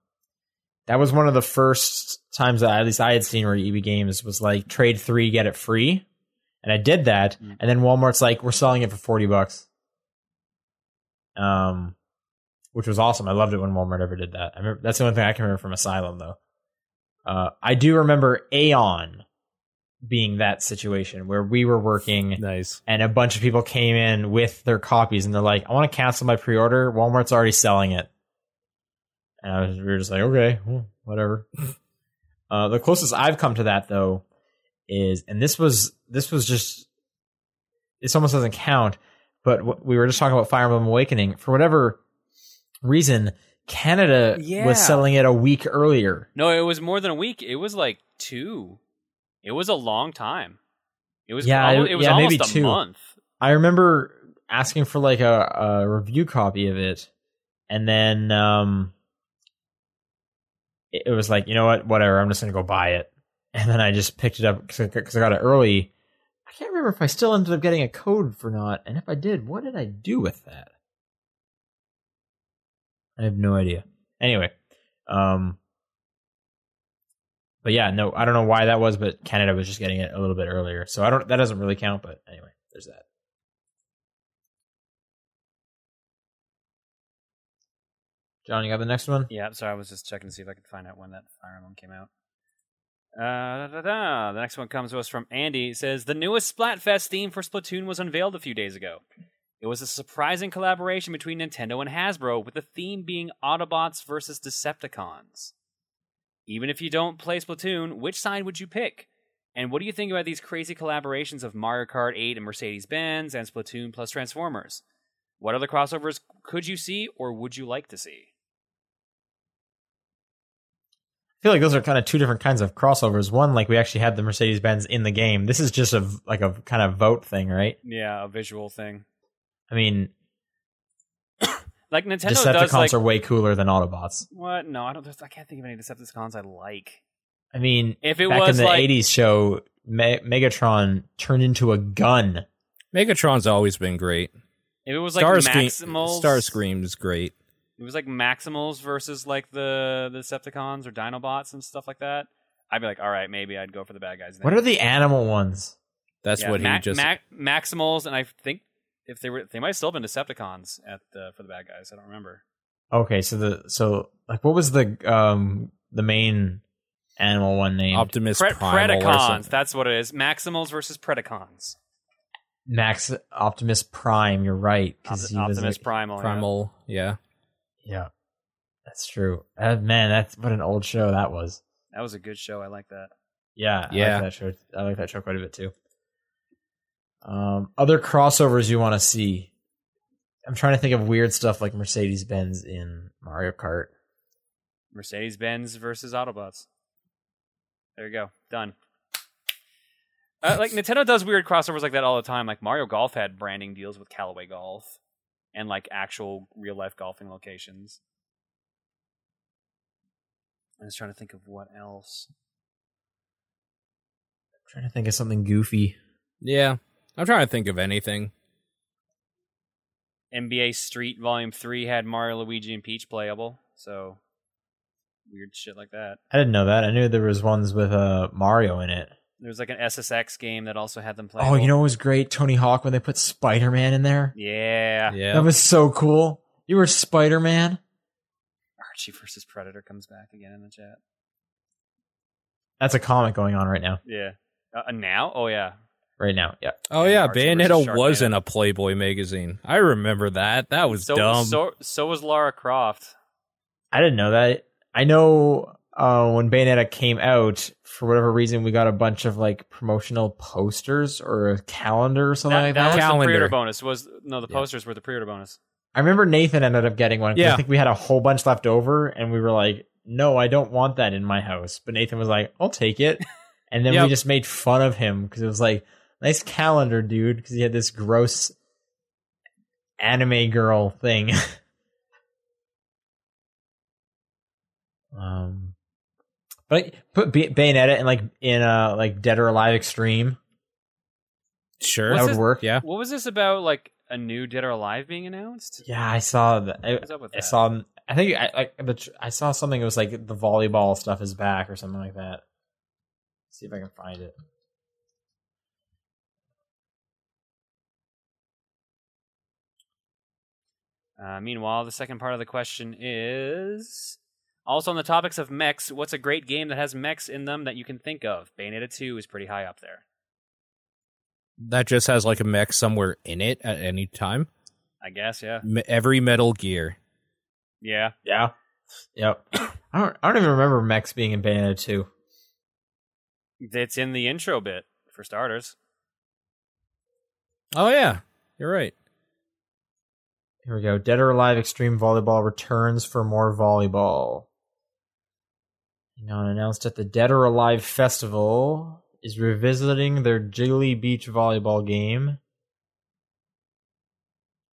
that was one of the first times that at least I had seen where EB Games was like trade three, get it free. And I did that, Mm. and then Walmart's like, we're selling it for forty bucks. Um which was awesome. I loved it when Walmart ever did that. I remember that's the only thing I can remember from Asylum though. Uh I do remember Aeon being that situation where we were working nice and a bunch of people came in with their copies and they're like, I want to cancel my pre order. Walmart's already selling it. And I was, we were just like, okay, well, whatever. *laughs* uh, the closest I've come to that, though, is, and this was this was just this almost doesn't count. But w- we were just talking about Fire Emblem Awakening. For whatever reason, Canada Yeah. was selling it a week earlier. No, it was more than a week. It was like two. It was a long time. It was Yeah, almo- it- it was yeah, maybe almost a two. month. I remember asking for like a, a review copy of it, and then um, it, it was like, you know what, whatever, I'm just gonna go buy it, *laughs* and then I just picked it up because I got it early. I can't remember if I still ended up getting a code for not, and if I did, what did I do with that? I have no idea. Anyway, um, but yeah, no, I don't know why that was, but Canada was just getting it a little bit earlier, so I don't. That doesn't really count, but anyway, there's that. John, you got the next one? Yeah, sorry, I was just checking to see if I could find out when that Fire Emblem came out. Uh, da, da, da. The next one comes to us from Andy. It says the newest Splatfest theme for Splatoon was unveiled a few days ago. It was a surprising collaboration between Nintendo and Hasbro, with the theme being Autobots versus Decepticons. Even if you don't play Splatoon, which side would you pick? And what do you think about these crazy collaborations of Mario Kart 8 and Mercedes Benz and Splatoon plus Transformers? What other crossovers could you see or would you like to see? I feel like those are kind of two different kinds of crossovers. One, like we actually had the Mercedes Benz in the game. This is just a like a kind of vote thing, right? Yeah, a visual thing. I mean, Like Nintendo Decepticons does like are way cooler than Autobots. what? No, I don't. I can't think of any Decepticons I like. I mean, If it back was in the like '80s show, Me- Megatron turned into a gun. Megatron's always been great. if it was like Starscream, Maximals, Starscream's great. It was like Maximals versus like the the Decepticons or Dinobots and stuff like that. I'd be like, all right, maybe I'd go for the bad guys. What are the animal ones? That's Yeah, what he just. Ma- Maximals, and I think if they were, they might still have still been Decepticons at the for the bad guys. I don't remember. Okay, so the so like what was the um the main animal one named? Optimus Pre- Primal Predacons. That's what it is. Maximals versus Predacons. Max Optimus Prime. You're right. 'cause Opt- he was Optimus like- Primal. yeah. Primal, yeah. Yeah, that's true. Uh, man, that's what an old show that was. That was a good show. I like that. Yeah, I Yeah. like that show. I like that show quite a bit too. Um, other crossovers you want to see? I'm trying to think of weird stuff like Mercedes Benz in Mario Kart. Mercedes Benz versus Autobots. There you go. Done. Uh, like Nintendo does weird crossovers like that all the time. Like Mario Golf had branding deals with Callaway Golf and like actual real life golfing locations. I was trying to think of what else. I'm trying to think of something goofy. Yeah. I'm trying to think of anything. NBA Street Volume 3 had Mario, Luigi, and Peach playable. So weird shit like that. I didn't know that. I knew there was ones with uh, Mario in it. There was like an SSX game that also had them play. Oh, you know what was great? Tony Hawk when they put Spider Man in there. Yeah. Yeah. That was so cool. You were Spider Man. Archie versus Predator comes back again in the chat. That's a comic going on right now. Yeah. Uh, now? Oh yeah. Right now, yeah. oh and yeah, Bayonetta was Sharknado. in a Playboy magazine. I remember that. That was So dumb. so so was Lara Croft. I didn't know that. I know uh, when Bayonetta came out, for whatever reason, we got a bunch of like promotional posters or a calendar or something That, like that that. was the Calendar. pre-order bonus. Was no the Yeah. posters were the pre-order bonus. I remember Nathan ended up getting one. 'cause I think we had a whole bunch left over, and we were like, "No, I don't want that in my house." But Nathan was like, "I'll take it," *laughs* and then we just made fun of him because it was like, "Nice calendar, dude," because he had this gross anime girl thing. *laughs* um, but like, put Bay- Bayonetta in like in a like Dead or Alive Extreme. sure. What's that would this- work. Yeah. What was this about? Like a new Dead or Alive being announced? Yeah, I saw that. I, What's up with I that? saw. I think I like. the tr- I saw something. It was like the volleyball stuff is back or something like that. see if I can find it. Uh, meanwhile, the second part of the question is also on the topics of mechs. What's a great game that has mechs in them that you can think of? Bayonetta two is pretty high up there. That just has like a mech somewhere in it at any time. I guess. Yeah. Me- every Metal Gear. Yeah. Yeah. Yep. *coughs* I don't. I don't even remember mechs being in Bayonetta two. It's in the intro bit for starters. Oh yeah, you're right. Here we go. Dead or Alive Extreme Volleyball returns for more volleyball. Hang on, announced at the Dead or Alive Festival is revisiting their Jiggly Beach volleyball game.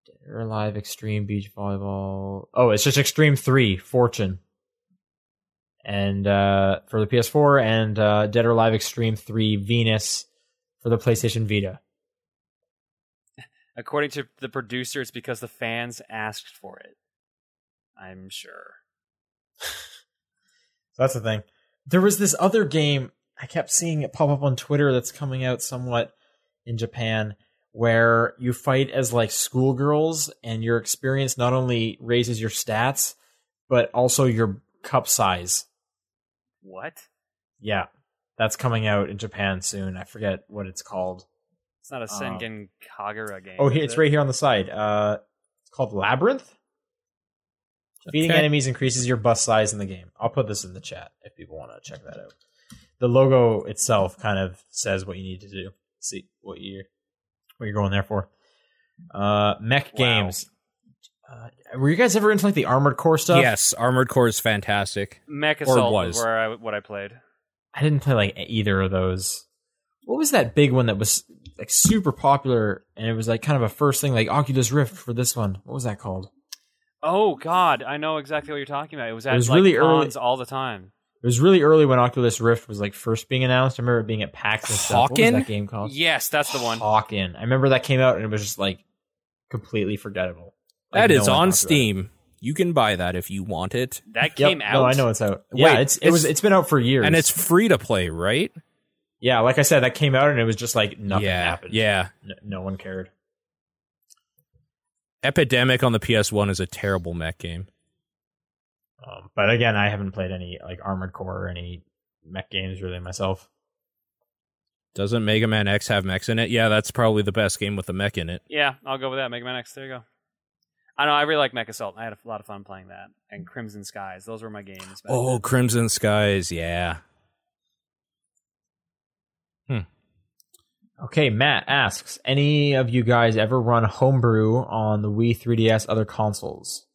Dead or Alive Extreme Beach Volleyball. Oh, it's just Extreme 3 Fortune. And uh, for the PS4 and uh, Dead or Alive Extreme 3 Venus for the PlayStation Vita. According to the producer, it's because the fans asked for it. I'm sure. *laughs* That's the thing. There was this other game I kept seeing it pop up on Twitter that's coming out somewhat in Japan where you fight as like schoolgirls and your experience not only raises your stats but also your cup size. What? Yeah. That's coming out in Japan soon. I forget what it's called. It's not a Senran Kagura game. Oh, it's it? right here on the side. Uh, it's called Labyrinth. Feeding Okay. enemies increases your bus size in the game. I'll put this in the chat if people want to check that out. The logo itself kind of says what you need to do. See what you what you're going there for. Uh, mech Wow. games. Uh, were you guys ever into like the Armored Core stuff? Yes, Armored Core is fantastic. Mech Assault was. was where I, what I played. I didn't play like either of those. What was that big one that was like super popular and it was like kind of a first thing like Oculus Rift for this one? What was that called? Oh God, I know exactly what you're talking about. It was at was like really early- all the time. It was really early when Oculus Rift was like first being announced. I remember it being at PAX and stuff. What was that game called? Yes, that's the one. Hawken. I remember that came out and it was just like completely forgettable. Like, That no is on talked about it. Steam. You can buy that if you want it, That Yep. came out. No, I know it's out. yeah, it's it was it's- it's been out for years. and it's free to play, right? Yeah, like I said, that came out and it was just like nothing yeah, happened. yeah. no, no one cared. Epidemic on the PS1 is a terrible mech game. Um, but again, I haven't played any like Armored Core or any mech games really myself. Doesn't Mega Man X have mechs in it? Yeah, that's probably the best game with the mech in it. Yeah, I'll go with that. Mega Man X. There you go. I know. I really like Mech Assault. I had a lot of fun playing that. And Crimson Skies. Those were my games. Oh, then. Crimson Skies, yeah. Okay, Matt asks, any of you guys ever run homebrew on the Wii 3DS other consoles?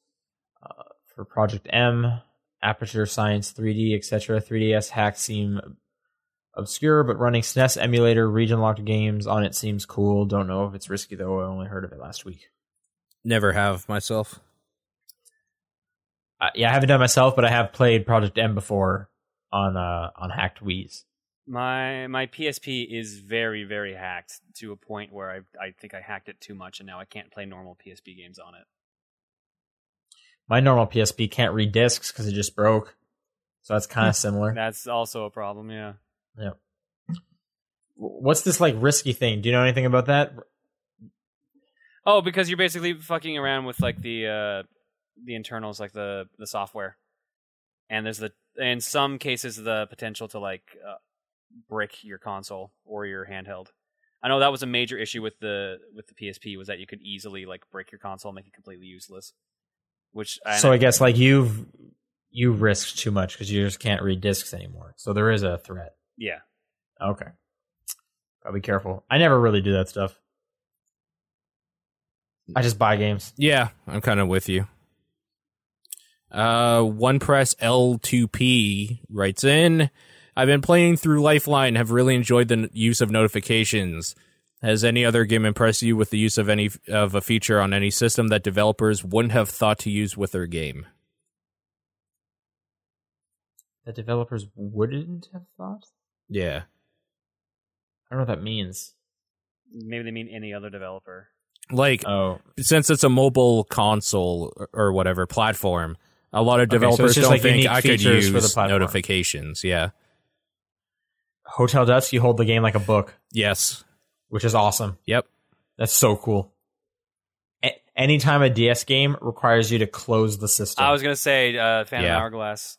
Uh, for Project M, Aperture Science 3D, etc., 3DS hacks seem obscure, but running SNES emulator region locked games on it seems cool. Don't know if it's risky though. I only heard of it last week. Never have myself. Uh, yeah, I haven't done it myself, but I have played Project M before on uh, on hacked Wii's. My my PSP is very very hacked to a point where I I think I hacked it too much, and now I can't play normal PSP games on it. My normal PSP can't read discs because it just broke, so that's kind of *laughs* similar. That's also a problem. Yeah. Yeah. What's this like risky thing? Do you know anything about that? Oh, because you're basically fucking around with like the uh the internals, like the the software, and there's the in some cases the potential to like uh, brick your console or your handheld. I know that was a major issue with the with the PSP was that you could easily like break your console, and make it completely useless. Which and so I guess like you've you risked too much because you just can't read discs anymore. So there is a threat. yeah, Okay, gotta be careful. I never really do that stuff. I just buy games. Yeah, I'm kind of with you. Uh, one press L2P writes in. I've been playing through Lifeline. Have really enjoyed the n- use of notifications. Has any other game impressed you with the use of any of a feature on any system that developers wouldn't have thought to use with their game? That developers wouldn't have thought. Yeah, I don't know what that means. maybe they mean any other developer. like Oh, since it's a mobile console or- or whatever platform, a lot of Okay, so developers don't like think I could use for the notifications. Yeah. Hotel Dusk, you hold the game like a book, Yes. which is awesome. Yep. That's so cool. A- anytime a DS game requires you to close the system, I was gonna say uh, Phantom Yeah. Hourglass.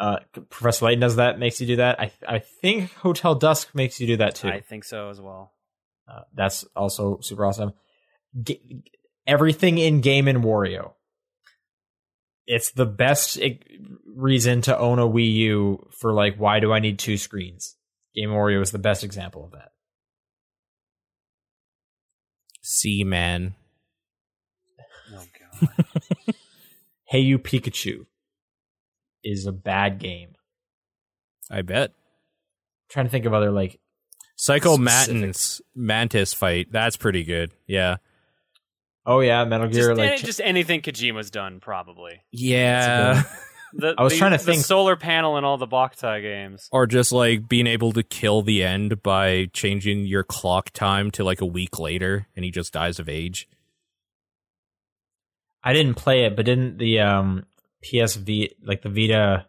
uh, Professor Layton does that, makes you do that. I I think Hotel Dusk makes you do that too. I think so as well. Uh, that's also super awesome. G- everything in Game and Wario. It's the best i- reason to own a Wii U for like why do I need two screens? Game Wario is the best example of that. Seaman. Oh god. *laughs* Hey You Pikachu is a bad game. I bet. trying to think of other like Psycho Mantis Mantis fight. That's pretty good. Yeah. oh yeah, Metal Gear just, like just anything Kojima's done, probably. Yeah. *laughs* The, I was the- trying to the think- solar panel in all the Boktai games. or just like being able to kill the end by changing your clock time to like a week later and he just dies of age. I didn't play it, but didn't the um PSV like the Vita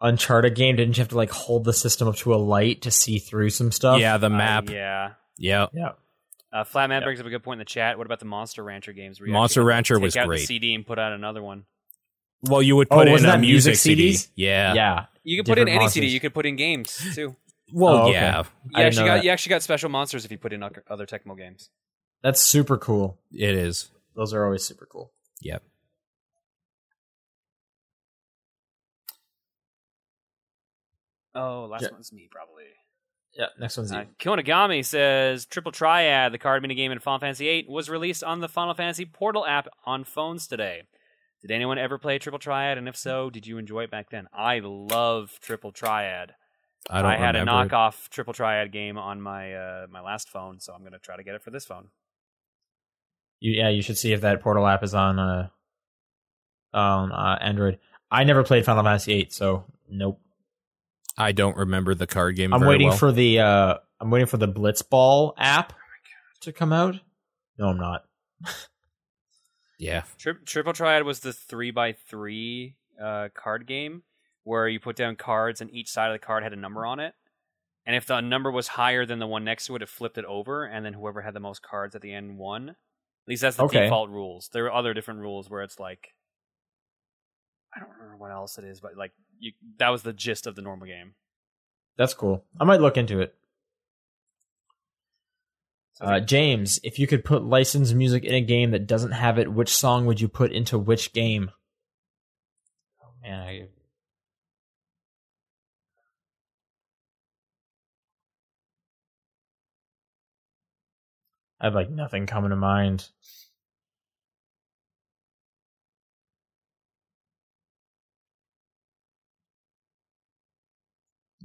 Uncharted game didn't you have to like hold the system up to a light to see through some stuff? yeah, the Uh, map. yeah. yeah. Yeah. Uh, Flatman brings up a good point in the chat. What about the Monster Rancher games? Monster Rancher take was out great. The CD and put out another one. Well, you would Oh, put in a music, music CD. CDs? Yeah. Yeah. You could put in Different any CD. You could put in games too. Well, Oh, okay. yeah. You I actually got that. you actually got special monsters if you put in other other Tecmo games. That's super cool. It is. Those are always super cool. Yep. Oh, last Yeah. one's me probably. Yeah, next one's you. Uh, Konagami says Triple Triad, the card minigame in Final Fantasy VIII, was released on the Final Fantasy Portal app on phones today. Did anyone ever play Triple Triad? And if so, did you enjoy it back then? I love Triple Triad. I don't had remember. a knockoff Triple Triad game on my uh, my last phone, so I'm gonna try to get it for this phone. You, yeah, you should see if that Portal app is on uh on uh, Android. I never played Final Fantasy VIII, so nope. I don't remember the card game. I'm very waiting well. for the uh I'm waiting for the Blitzball app to come out. No, I'm not. *laughs* Yeah. Tri- Triple Triad was the three by three uh, card game where you put down cards and each side of the card had a number on it. And if the number was higher than the one next to it, it flipped it over, and then whoever had the most cards at the end won. At least that's the Okay. default rules. There are other different rules where it's like I don't remember what else it is, but like you, that was the gist of the normal game. That's cool. I might look into it. Uh, James, if you could put licensed music in a game that doesn't have it, which song would you put into which game? Oh man, I I have like nothing coming to mind.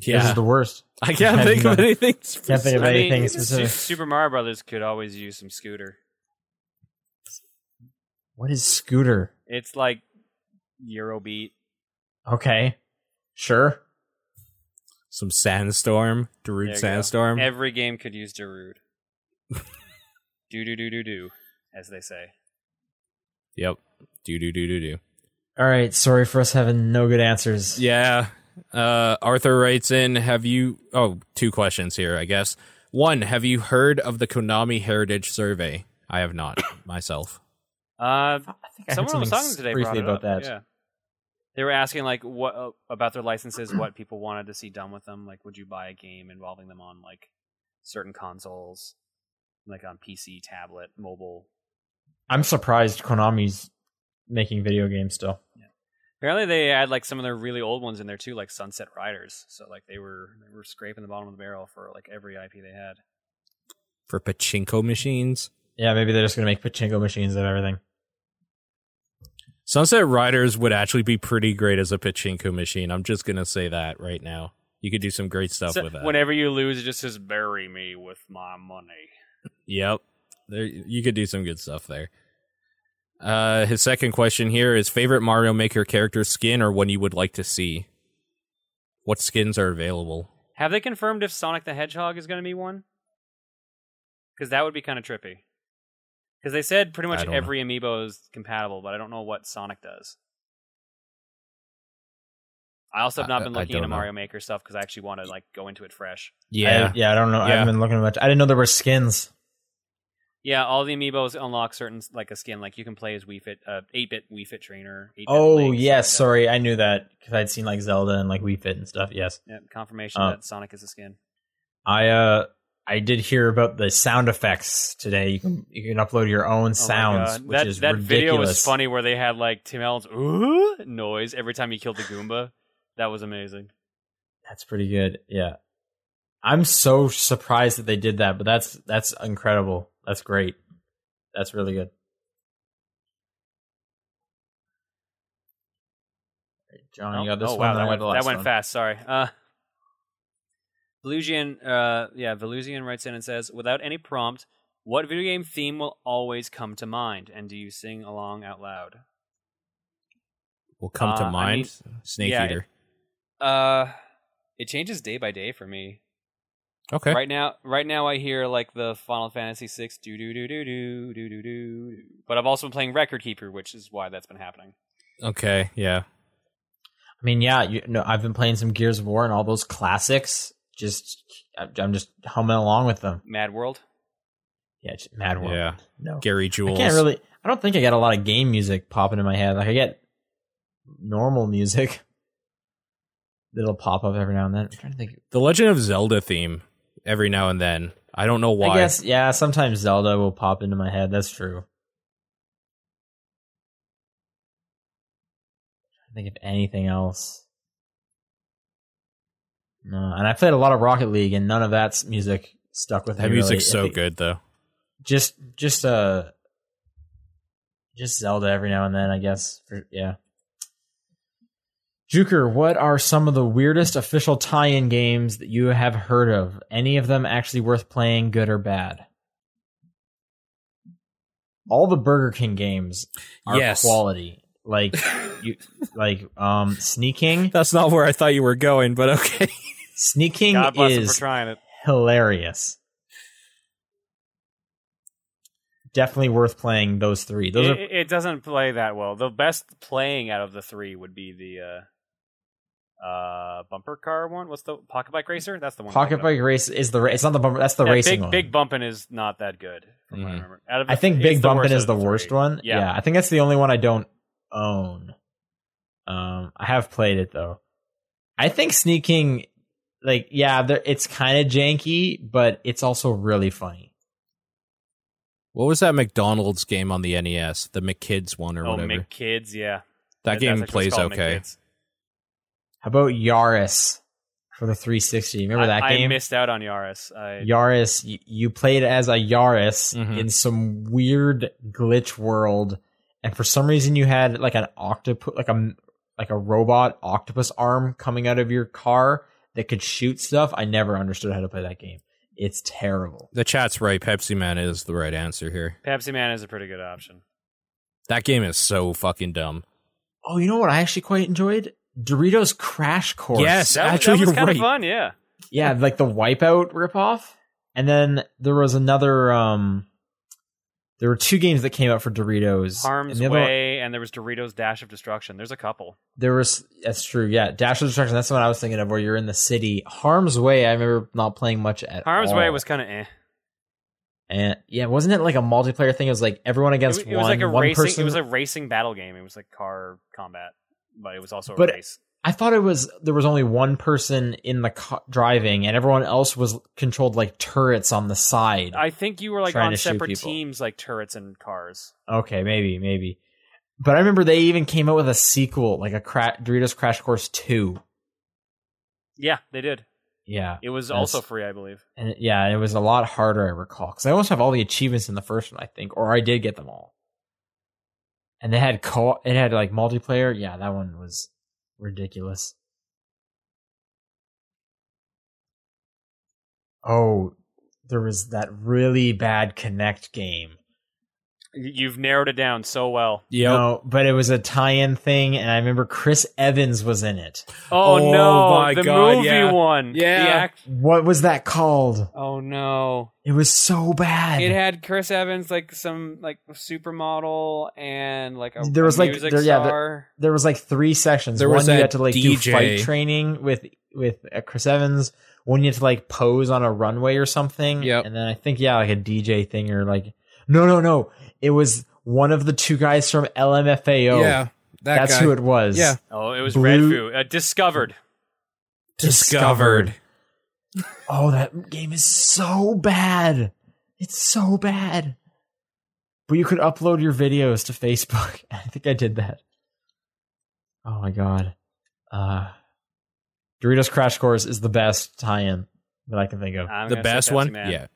This is the worst. I can't Have think of none. anything. Can't think of I anything mean, specific. Super Mario Brothers could always use some scooter. What is Scooter? It's like Eurobeat. Okay, sure. Some sandstorm, There Darude you go. sandstorm. Every game could use Darude. *laughs* do do do do do, as they say. yep. Do do do do do. All right, sorry for us having no good answers. Yeah. Uh, Arthur writes in, have you, oh, two questions here, I guess. One, have you heard of the Konami Heritage Survey? I have not *coughs* myself. Uh, I think I someone was talking today briefly about up. that. Yeah, they were asking like what uh, about their licenses, what people wanted to see done with them. Like, would you buy a game involving them on like certain consoles, like on PC, tablet, mobile? I'm surprised Konami's making video games still. Apparently, they had like some of their really old ones in there too, like Sunset Riders. So like they were they were scraping the bottom of the barrel for like every IP they had. For pachinko machines? Yeah, maybe they're just gonna make pachinko machines of everything. Sunset Riders would actually be pretty great as a pachinko machine. I'm just going to say that right now. You could do some great stuff So with that. whenever you lose, it just says "bury me with my money." Yep. There you could do some good stuff there. Uh his second question here is favorite Mario Maker character skin or one you would like to see. What skins are available? Have they confirmed if Sonic the Hedgehog is going to be one? Because that would be kind of trippy. Because they said pretty much don't know. every amiibo is compatible, but I don't know what Sonic does. I also have not I- been looking into know. Mario Maker stuff because I actually want to like go into it fresh. Yeah. I, yeah. I don't know. I haven't been looking much. I didn't know there were skins. Yeah, all the amiibos unlock certain like a skin. Like you can play as Wii Fit, uh, eight bit Wii Fit trainer. 8-bit Oh yes, stuff sorry, I knew that because I'd seen like Zelda and like Wii Fit and stuff. Yes. Yeah, confirmation Oh. that Sonic is a skin. I uh I did hear about the sound effects today. You can you can upload your own Oh sounds, God. which that, is that ridiculous. video was funny where they had like Tim Allen's ooh noise every time you killed the Goomba. That was amazing. That's pretty good. Yeah. I'm so surprised that they did that, but that's that's incredible. That's great. That's really good. John, you got this oh, one. Wow, that, went, the last that went one. fast. Sorry. Uh, Velusian, uh, yeah, Velusian writes in and says, "Without any prompt, what video game theme will always come to mind, and do you sing along out loud?" Will come to Uh, I mind. Snake yeah, Eater. Uh, it changes day by day for me. Okay. Right now, right now, I hear like the Final Fantasy VI do do do do do do do do. But I've also been playing Record Keeper, which is why that's been happening. Okay. Yeah. I mean, yeah, you know, I've been playing some Gears of War and all those classics. Just, I'm just humming along with them. Mad World. Yeah, just Mad World. Yeah. No, Gary I can't really. I don't think I get a lot of game music popping in my head. Like I get normal music *laughs* that'll pop up every now and then. I'm trying to think. The Legend of Zelda theme every now and then. I don't know why. I guess yeah. Sometimes Zelda will pop into my head. That's true. I think of anything else. No, and I played a lot of Rocket League, and none of that's music stuck with that me. music's really. So good though. Just, just uh, just Zelda every now and then. I guess. For, yeah. Juker, what are some of the weirdest official tie-in games that you have heard of? Any of them actually worth playing, good or bad? All the Burger King games are Yes. quality. Like you *laughs* like um Sneak King. That's not where I thought you were going, but okay. Sneak King God bless him for is trying it. hilarious. Definitely worth playing those three. Those it, are it doesn't play that well. The best playing out of the three would be the uh, uh, bumper car one. What's the pocket bike racer? That's the one. Pocket thinking of. Bike Race is the ra- it's not the bumper that's the Yeah, racing big, one. Big Bumpin' is not that good. From what I Mhm. remember. Out of I think Big the Bumpin' is of the three. worst one. Yeah. I think that's the only one I don't own. Um, I have played it though. I think Sneak King, like, yeah, it's kind of janky, but it's also really funny. What was that McDonald's game on the NES? The McKids one or Oh, whatever. McKids, yeah. that That's game plays okay. McKids. How about Yaris for the 360? Remember I, that I game? I missed out on Yaris. I, Yaris, you, you played as a Yaris Mhm. in some weird glitch world, and for some reason you had like an octopus, like a like a robot octopus arm coming out of your car that could shoot stuff. I never understood how to play that game. It's terrible. The chat's right. Pepsi Man is the right answer here. Pepsi Man is a pretty good option. That game is so fucking dumb. Oh, you know what I actually quite enjoyed? Doritos Crash Course. Yes. That, Actually, that was you're kind right. of fun, yeah. yeah, like the Wipeout ripoff. And then there was another. um There were two games that came out for Doritos. Harm's and the other one- Way, and there was Doritos Dash of Destruction. There's a couple. There was that's true. Yeah, Dash of Destruction. That's the one I was thinking of, where you're in the city. Harm's Way. I remember not playing much at Harm's all. Way was kind of eh. and yeah, wasn't it like a multiplayer thing? It was like everyone against was- it one. was like a one racing. person. It was a racing battle game. It was like car combat, but it was also a But- race. I thought it was there was only one person in the car driving, and everyone else was controlled like turrets on the side. I think you were like on separate teams, like turrets and cars. okay, maybe, maybe. But I remember they even came out with a sequel, like a Cra- Doritos Crash Course Two. Yeah, they did. Yeah, It was also free, I believe. and it- yeah, it was a lot harder. I recall because I almost have all the achievements in the first one, I think, or I did get them all. And they had co. It had like multiplayer. Yeah, that one was ridiculous. Oh, there was that really bad Kinect game. Y- You've narrowed it down so well. Yep. No, but it was a tie-in thing, and I remember Chris Evans was in it. Oh, Oh no, my the God, movie yeah. one. Yeah. The act- What was that called? oh no. It was so bad. It had Chris Evans, like some like supermodel, and like a, There was, a like- music there- yeah, there- there was like three sections. There one was you had to like do fight training with with uh, Chris Evans. One you had to like pose on a runway or something. Yep. And then I think yeah, like a DJ thing or like no no no. It was one of the two guys from LMFAO. yeah. That that's guy. who it was. Yeah. oh, it was Blue- Red Uh, discovered. Discovered. *laughs* Oh, that game is so bad. It's so bad. But you could upload your videos to Facebook. *laughs* I think I did that. Oh my god. Uh Doritos Crash Course is the best tie-in that I can think of. I'm the best one. Man. Yeah.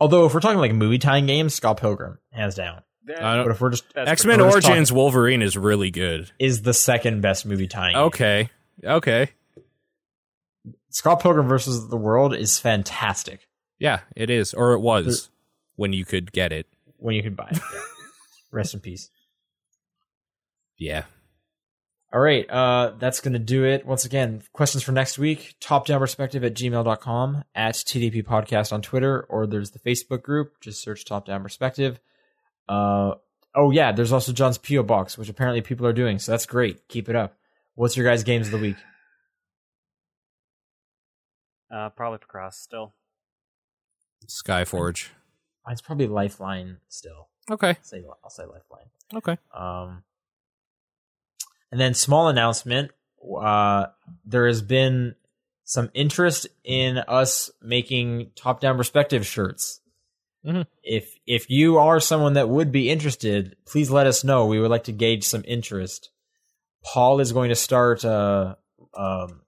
Although if we're talking like movie tie-in games, Scott Pilgrim, hands down. I But don't, if we're just X Men we're just Origins Wolverine is really good. is the second best movie tie-in. game. Okay. Okay. Scott Pilgrim versus the World is fantastic Yeah, it is, or it was when you could get it. when you could buy it. Yeah. *laughs* Rest in peace. Yeah. All right, uh, that's going to do it. Once again, questions for next week, top down perspective at gmail.com, at TDP podcast on Twitter, or there's the Facebook group. Just search top down perspective. Uh, oh, yeah, there's also John's P.O. box, which apparently people are doing. So that's great. Keep it up. What's your guys' games of the week? uh, probably Picross still. Skyforge. Mine's probably Lifeline still. Okay. I'll say, I'll say Lifeline. Okay. Um, and then small announcement. Uh, there has been some interest in us making top down perspective shirts. Mhm. If if you are someone that would be interested, please let us know. We would like to gauge some interest. Paul is going to start, uh, um,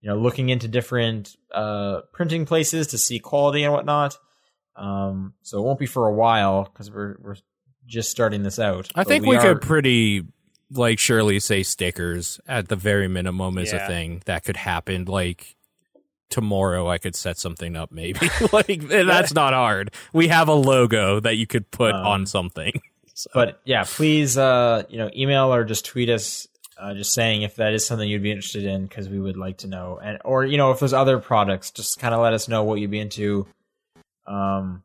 you know, looking into different uh, printing places to see quality and whatnot. Um, so it won't be for a while because we're we're just starting this out. I think we, are- could pretty like surely say stickers at the very minimum is Yeah. a thing that could happen. Like tomorrow, I could set something up. Maybe *laughs* like and that's not hard. We have a logo that you could put Um, on something. *laughs* So, but yeah, please, uh, you know, email or just tweet us, uh, just saying if that is something you'd be interested in, because we would like to know, and or you know, if there's other products, just kind of let us know what you'd be into. Um,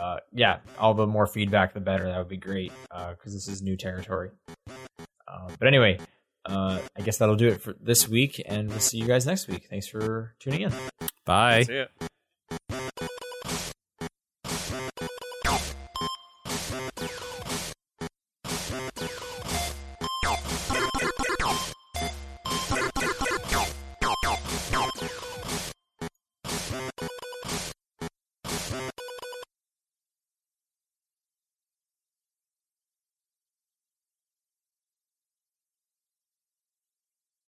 uh, yeah, all the more feedback, the better. That would be great, because this is new territory. Uh, but anyway, uh, I guess that'll do it for this week, and we'll see you guys next week. Thanks for tuning in. bye. See ya.